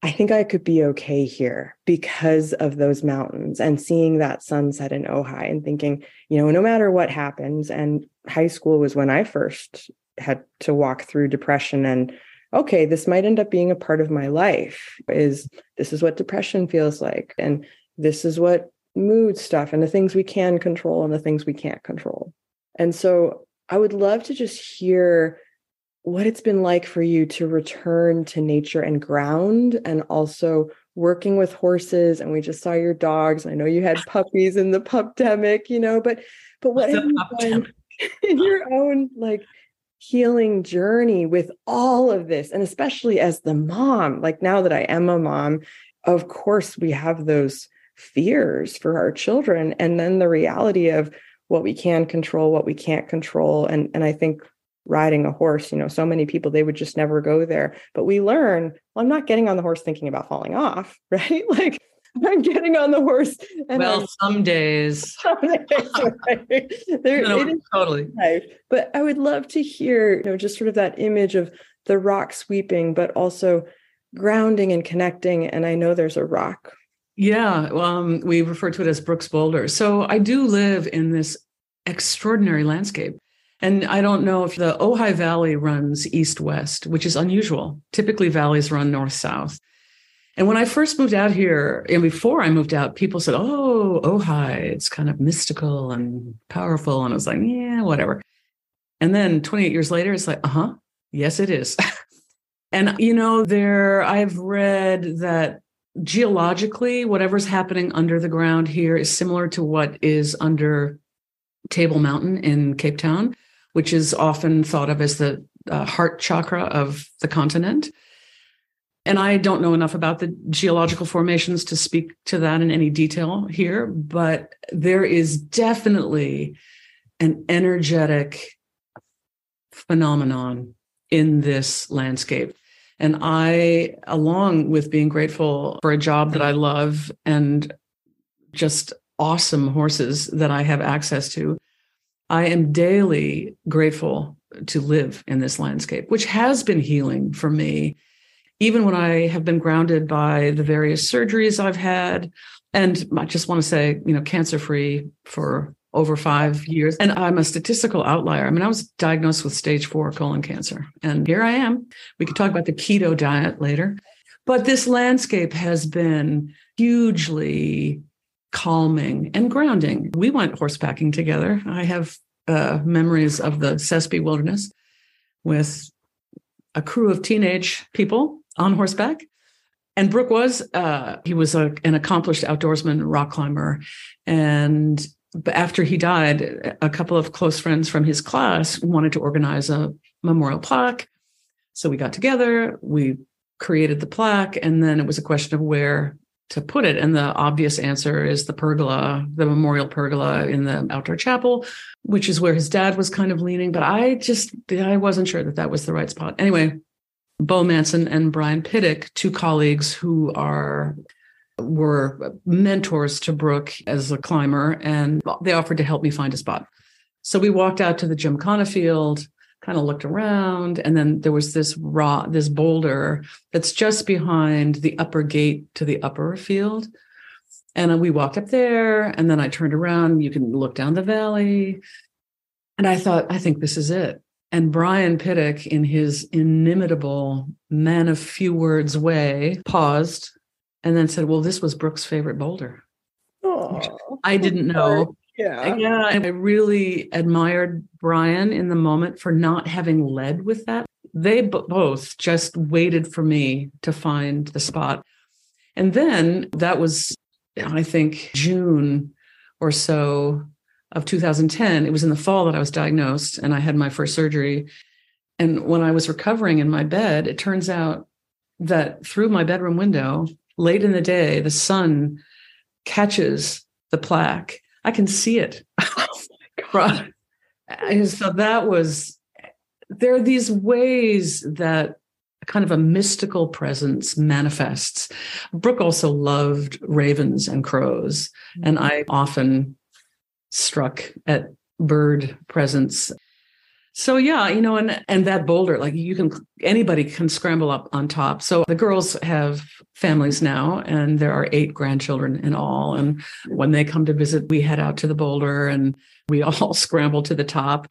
[SPEAKER 1] I think I could be okay here because of those mountains and seeing that sunset in Ojai and thinking, you know, no matter what happens. And high school was when I first had to walk through depression and okay, this might end up being a part of my life. Is this is what depression feels like. And this is what mood stuff and the things we can control and the things we can't control. And so I would love to just hear what it's been like for you to return to nature and ground and also working with horses and we just saw your dogs i know you had puppies in the pupdemic you know but but what have you done in your own like healing journey with all of this and especially as the mom like now that i am a mom of course we have those fears for our children and then the reality of what we can control what we can't control and and i think riding a horse you know so many people they would just never go there. But we learn well i'm not getting on the horse thinking about falling off right? Like i'm getting on the horse
[SPEAKER 2] and well I'm, some days, some days
[SPEAKER 1] right? there,
[SPEAKER 2] no, totally
[SPEAKER 1] life. but i would love to hear you know just sort of that image of the rock sweeping but also grounding and connecting and i know there's a rock
[SPEAKER 2] yeah um, we refer to it as brooke's boulder so i do live in this extraordinary landscape and I don't know if the Ojai Valley runs east west, which is unusual. Typically, valleys run north south. And when I first moved out here, and before I moved out, people said, Oh, Ojai, it's kind of mystical and powerful. And I was like, Yeah, whatever. And then 28 years later, it's like, Uh huh, yes, it is. and, you know, there, I've read that geologically, whatever's happening under the ground here is similar to what is under Table Mountain in Cape Town which is often thought of as the uh, heart chakra of the continent. And I don't know enough about the geological formations to speak to that in any detail here, but there is definitely an energetic phenomenon in this landscape. And I, along with being grateful for a job that I love and just awesome horses that I have access to, I am daily grateful to live in this landscape, which has been healing for me, even when I have been grounded by the various surgeries I've had. And I just want to say, you know, cancer free for over five years. And I'm a statistical outlier. I mean, I was diagnosed with stage four colon cancer, and here I am. We could talk about the keto diet later. But this landscape has been hugely calming and grounding. We went horsebacking together. I have uh, memories of the Sespe Wilderness with a crew of teenage people on horseback. And Brooke was, uh, he was a, an accomplished outdoorsman, rock climber. And after he died, a couple of close friends from his class wanted to organize a memorial plaque. So we got together, we created the plaque, and then it was a question of where to put it. And the obvious answer is the pergola, the memorial pergola in the outdoor chapel, which is where his dad was kind of leaning. But I just, I wasn't sure that that was the right spot. Anyway, Bo Manson and Brian Pittick, two colleagues who are were mentors to Brooke as a climber, and they offered to help me find a spot. So we walked out to the Jim Gymkhana field kind of looked around and then there was this raw this boulder that's just behind the upper gate to the upper field. And we walked up there and then i turned around you can look down the valley. And i thought i think this is it and brian pittick in his inimitable man of few words way paused and then said well this was brooke's favorite boulder I didn't know.
[SPEAKER 1] yeah.
[SPEAKER 2] Yeah, I really admired Brian in the moment for not having led with that. They both just waited for me to find the spot. And then that was, I think, June or so of 2010. It was in the fall that I was diagnosed and I had my first surgery. And when I was recovering in my bed, it turns out that through my bedroom window, late in the day, the sun catches the plaque. I can see it. oh my and so that was, there are these ways that kind of a mystical presence manifests. Brooke also loved ravens and crows, and mm-hmm. I often struck at bird presence. So yeah, you know, and and that boulder, like you can anybody can scramble up on top. So the girls have families now, and there are eight grandchildren in all. And when they come to visit, we head out to the boulder and we all scramble to the top.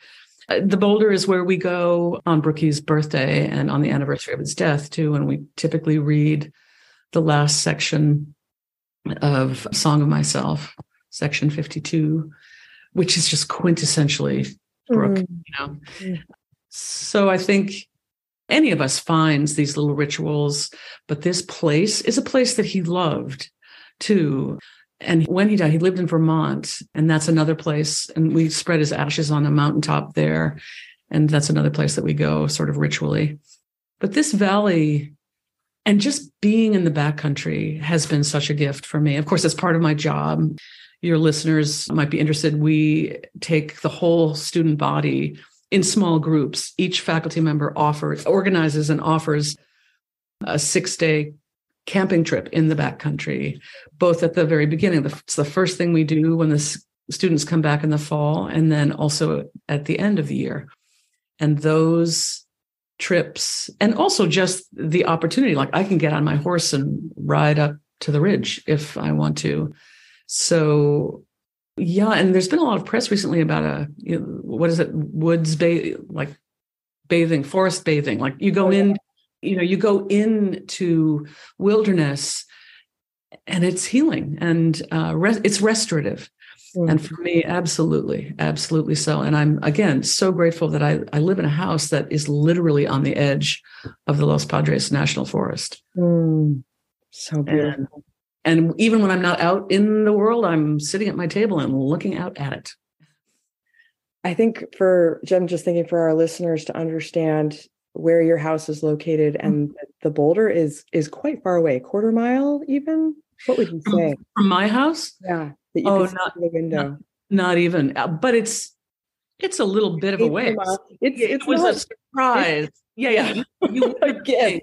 [SPEAKER 2] Uh, the boulder is where we go on Brookie's birthday and on the anniversary of his death too, and we typically read the last section of Song of Myself, section fifty-two, which is just quintessentially Brooke, mm. you know. Mm. So I think any of us finds these little rituals, but this place is a place that he loved too. And when he died, he lived in Vermont, and that's another place. And we spread his ashes on a mountaintop there. And that's another place that we go sort of ritually. But this valley and just being in the backcountry has been such a gift for me. Of course, it's part of my job your listeners might be interested, we take the whole student body in small groups. Each faculty member offers, organizes, and offers a six day camping trip in the backcountry, both at the very beginning. It's the first thing we do when the students come back in the fall, and then also at the end of the year. And those trips, and also just the opportunity like I can get on my horse and ride up to the ridge if I want to. So yeah, and there's been a lot of press recently about a you know, what is it woods ba- like bathing, forest bathing. Like you go oh, in, you know, you go into wilderness, and it's healing and uh, res- it's restorative. Mm-hmm. And for me, absolutely, absolutely so. And I'm again so grateful that I, I live in a house that is literally on the edge of the Los Padres National Forest.
[SPEAKER 1] Mm, so beautiful.
[SPEAKER 2] And and even when I'm not out in the world, I'm sitting at my table and looking out at it.
[SPEAKER 1] I think for Jen, just thinking for our listeners to understand where your house is located and mm-hmm. the boulder is is quite far away, quarter mile even. What would you say?
[SPEAKER 2] From my house?
[SPEAKER 1] Yeah.
[SPEAKER 2] Oh, not, the window. Not, not, even. Uh, but it's it's a little bit of a way.
[SPEAKER 1] It's,
[SPEAKER 2] it was not, a surprise. Yeah, yeah. You
[SPEAKER 1] again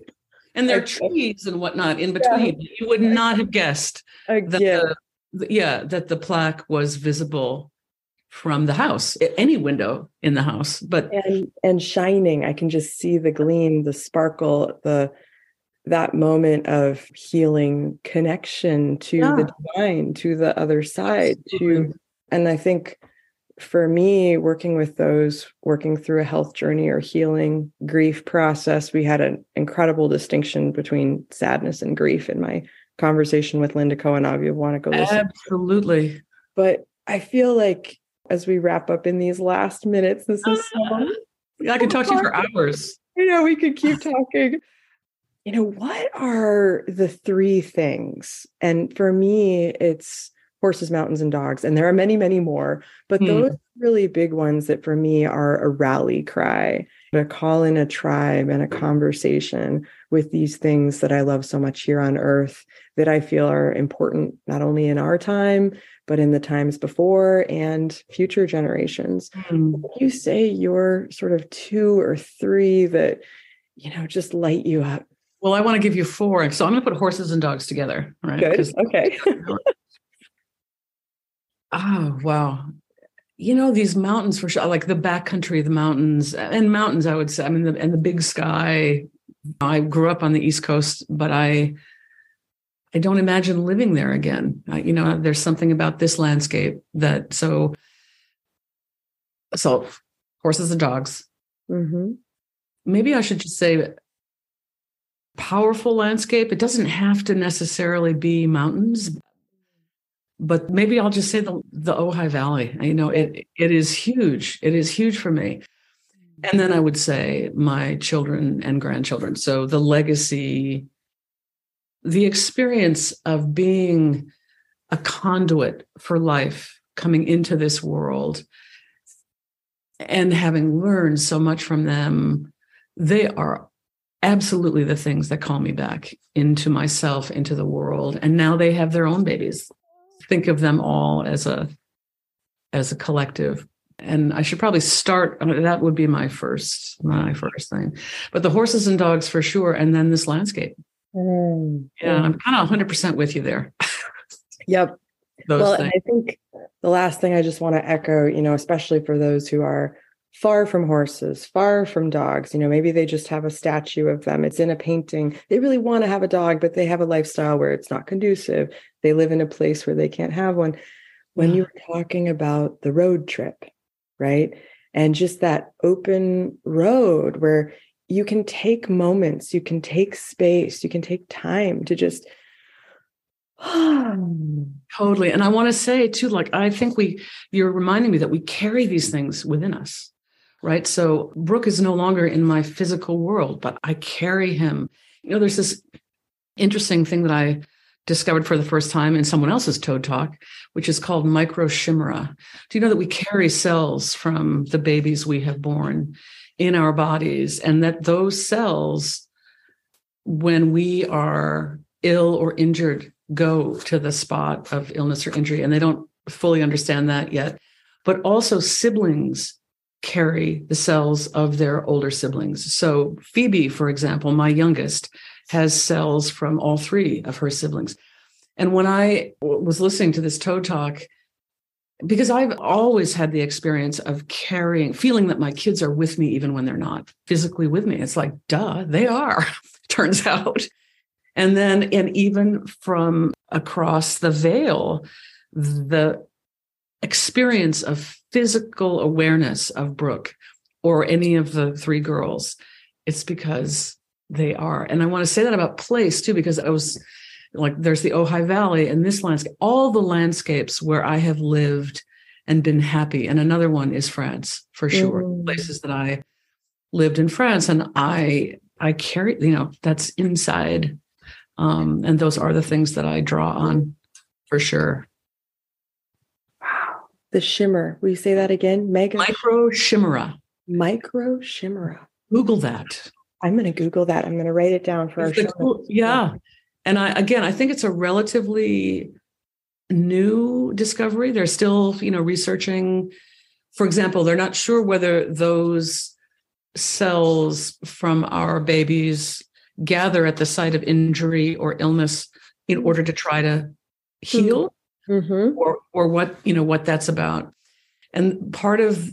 [SPEAKER 2] and there are trees and whatnot in between. Yeah. You would not have guessed uh, that the, yeah, that the plaque was visible from the house, any window in the house. But
[SPEAKER 1] and and shining, I can just see the gleam, the sparkle, the that moment of healing connection to yeah. the divine, to the other side, Absolutely. to and I think for me, working with those working through a health journey or healing grief process, we had an incredible distinction between sadness and grief in my conversation with Linda Cohen. If you want to go listen.
[SPEAKER 2] Absolutely.
[SPEAKER 1] But I feel like as we wrap up in these last minutes, this is
[SPEAKER 2] so ah. Yeah, I could talk to you for hours.
[SPEAKER 1] You know, we could keep talking. You know, what are the three things? And for me, it's horses, mountains, and dogs. And there are many, many more, but mm. those really big ones that for me are a rally cry, a call in a tribe and a conversation with these things that I love so much here on earth that I feel are important not only in our time, but in the times before and future generations. Mm. You say you're sort of two or three that, you know, just light you up.
[SPEAKER 2] Well, I want to give you four. So I'm going to put horses and dogs together. Right.
[SPEAKER 1] Good. Okay.
[SPEAKER 2] Oh, wow. You know, these mountains for sure, like the backcountry, the mountains and mountains, I would say. I mean, the, and the big sky. I grew up on the East Coast, but I, I don't imagine living there again. I, you know, there's something about this landscape that so, so horses and dogs.
[SPEAKER 1] Mm-hmm.
[SPEAKER 2] Maybe I should just say powerful landscape. It doesn't have to necessarily be mountains but maybe I'll just say the the Ojai Valley. You know, it it is huge. It is huge for me. And then I would say my children and grandchildren. So the legacy, the experience of being a conduit for life coming into this world and having learned so much from them, they are absolutely the things that call me back into myself, into the world. And now they have their own babies. Think of them all as a as a collective. And I should probably start. That would be my first, my first thing. But the horses and dogs for sure, and then this landscape. Mm. Yeah, I'm kind of 100 percent with you there.
[SPEAKER 3] yep. Those well, I think the last thing I just want to echo, you know, especially for those who are far from horses, far from dogs. You know, maybe they just have a statue of them. It's in a painting. They really want to have a dog, but they have a lifestyle where it's not conducive. They live in a place where they can't have one. When you were talking about the road trip, right? And just that open road where you can take moments, you can take space, you can take time to just
[SPEAKER 2] totally. And I want to say too, like, I think we, you're reminding me that we carry these things within us, right? So Brooke is no longer in my physical world, but I carry him. You know, there's this interesting thing that I discovered for the first time in someone else's Toad Talk, which is called microchimera. Do you know that we carry cells from the babies we have born in our bodies, and that those cells, when we are ill or injured, go to the spot of illness or injury, and they don't fully understand that yet. But also, siblings carry the cells of their older siblings. So, Phoebe, for example, my youngest, has cells from all three of her siblings. And when I was listening to this Toad Talk, because I've always had the experience of carrying, feeling that my kids are with me even when they're not physically with me. It's like, duh, they are, turns out. And then, and even from across the veil, the experience of physical awareness of Brooke or any of the three girls, it's because they are. And I want to say that about place too, because I was like, there's the Ojai Valley and this landscape, all the landscapes where I have lived and been happy. And another one is France for sure, mm. places that I lived in France. And I, I carry, you know, that's inside um, and those are the things that I draw on for sure.
[SPEAKER 3] The shimmer. Will you say that again? Mega
[SPEAKER 2] micro shimmer.
[SPEAKER 3] Micro shimmer.
[SPEAKER 2] Google that.
[SPEAKER 3] I'm going to Google that. I'm going to write it down for it's our show. Cool,
[SPEAKER 2] yeah. And I again, I think it's a relatively new discovery. They're still, you know, researching. For example, they're not sure whether those cells from our babies gather at the site of injury or illness in order to try to hmm. heal mm-hmm. or or what you know what that's about and part of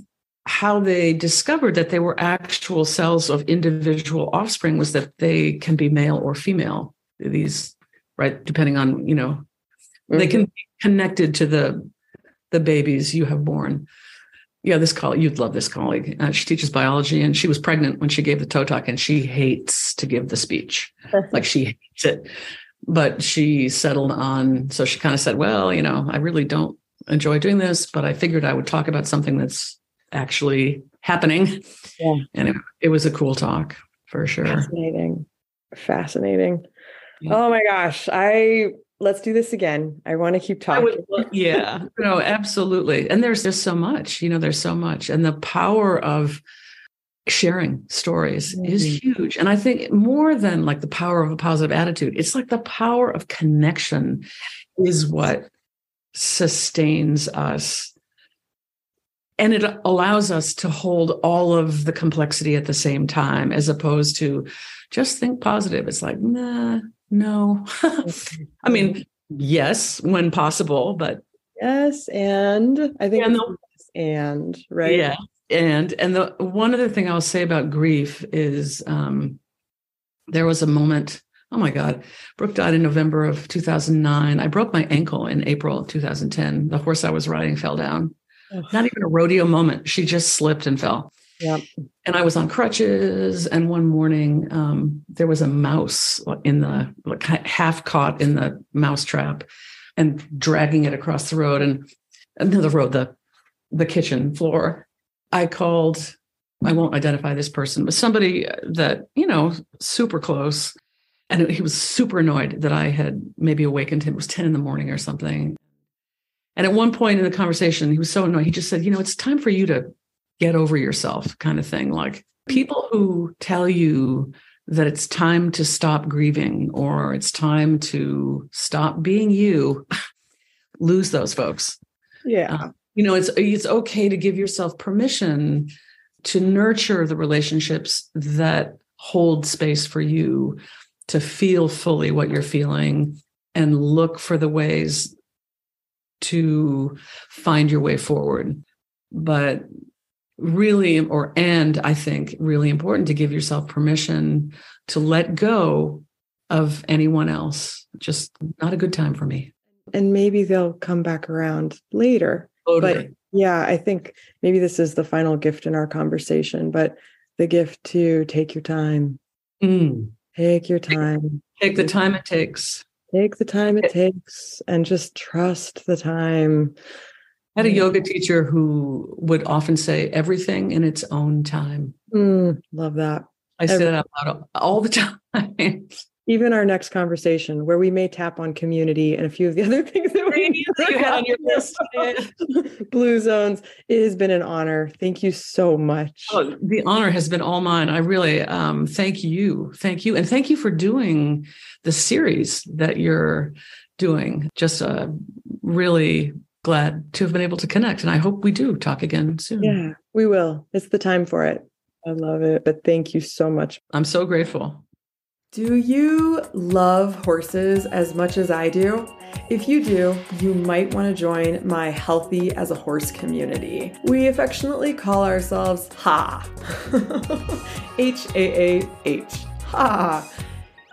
[SPEAKER 2] how they discovered that they were actual cells of individual offspring was that they can be male or female these right depending on you know mm-hmm. they can mm-hmm. be connected to the the babies you have born yeah, this colleague, you'd love this colleague. Uh, she teaches biology and she was pregnant when she gave the Toad Talk and she hates to give the speech. like she hates it. But she settled on, so she kind of said, well, you know, I really don't enjoy doing this, but I figured I would talk about something that's actually happening. Yeah. And it, it was a cool talk for sure.
[SPEAKER 3] Fascinating. Fascinating. Yeah. Oh my gosh. I let's do this again. I want to keep talking.
[SPEAKER 2] Would, yeah, no, absolutely. And there's just so much, you know, there's so much. And the power of sharing stories mm-hmm. is huge. And I think more than like the power of a positive attitude, it's like the power of connection is what sustains us. And it allows us to hold all of the complexity at the same time, as opposed to just think positive. It's like, nah, no. I mean, yes, when possible, but
[SPEAKER 3] yes, and I think and, the, and right.
[SPEAKER 2] Yeah. And and the one other thing I'll say about grief is um there was a moment Oh my God. Brooke died in November of 2009. I broke my ankle in April of 2010. The horse I was riding fell down. Not even a rodeo moment. She just slipped and fell.
[SPEAKER 3] Yep.
[SPEAKER 2] And I was on crutches. And one morning, um, there was a mouse in the like half caught in the mouse trap. and dragging it across the road and another road, the the kitchen floor. I called, I won't identify this person, but somebody that, you know, super close. And he was super annoyed that I had maybe awakened him. It was 10 in the morning or something. And at one point in the conversation, he was so annoyed. He just said, you know, it's time for you to get over yourself, kind of thing. Like people who tell you that it's time to stop grieving or it's time to stop being you, lose those folks.
[SPEAKER 3] Yeah. Uh,
[SPEAKER 2] you know, it's it's okay to give yourself permission to nurture the relationships that hold space for you to feel fully what you're feeling and look for the ways to find your way forward. But really, or and I think really important to give yourself permission to let go of anyone else. Just not a good time for me.
[SPEAKER 3] And maybe they'll come back around later.
[SPEAKER 2] Totally.
[SPEAKER 3] But yeah, I think maybe this is the final gift in our conversation, but the gift to take your time.
[SPEAKER 2] Mm.
[SPEAKER 3] Take your time.
[SPEAKER 2] Take the time it takes.
[SPEAKER 3] Take the time it takes and just trust the time.
[SPEAKER 2] I had a yoga teacher who would often say everything in its own time.
[SPEAKER 3] Mm, love that.
[SPEAKER 2] I say that out loud all the time.
[SPEAKER 3] Even our next conversation, where we may tap on community and a few of the other things that we
[SPEAKER 2] you had on your list.
[SPEAKER 3] Blue zones. It has been an honor. Thank you so much.
[SPEAKER 2] Oh, the honor has been all mine. I really um, thank you. Thank you. And thank you for doing the series that you're doing. Just uh, really glad to have been able to connect. And I hope we do talk again soon.
[SPEAKER 3] Yeah, we will. It's the time for it. I love it. But thank you so much.
[SPEAKER 2] I'm so grateful.
[SPEAKER 1] Do you love horses as much as I do? If you do, you might want to join my Healthy as a Horse community. We affectionately call ourselves HA. H A A H. HA.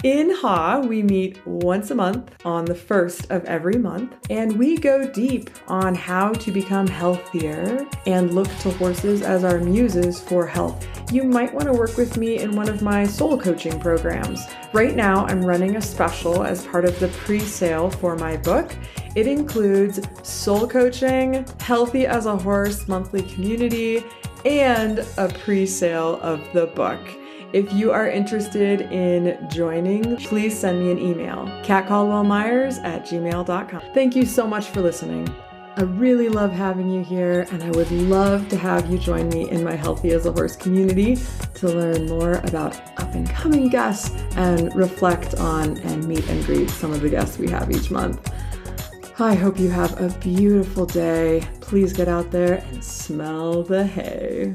[SPEAKER 1] In HA, we meet once a month on the first of every month, and we go deep on how to become healthier and look to horses as our muses for health. You might want to work with me in one of my soul coaching programs. Right now, I'm running a special as part of the pre sale for my book. It includes soul coaching, healthy as a horse monthly community, and a pre sale of the book. If you are interested in joining, please send me an email, katcaldwellmyers at gmail.com. Thank you so much for listening. I really love having you here, and I would love to have you join me in my Healthy as a Horse community to learn more about up and coming guests and reflect on and meet and greet some of the guests we have each month. I hope you have a beautiful day. Please get out there and smell the hay.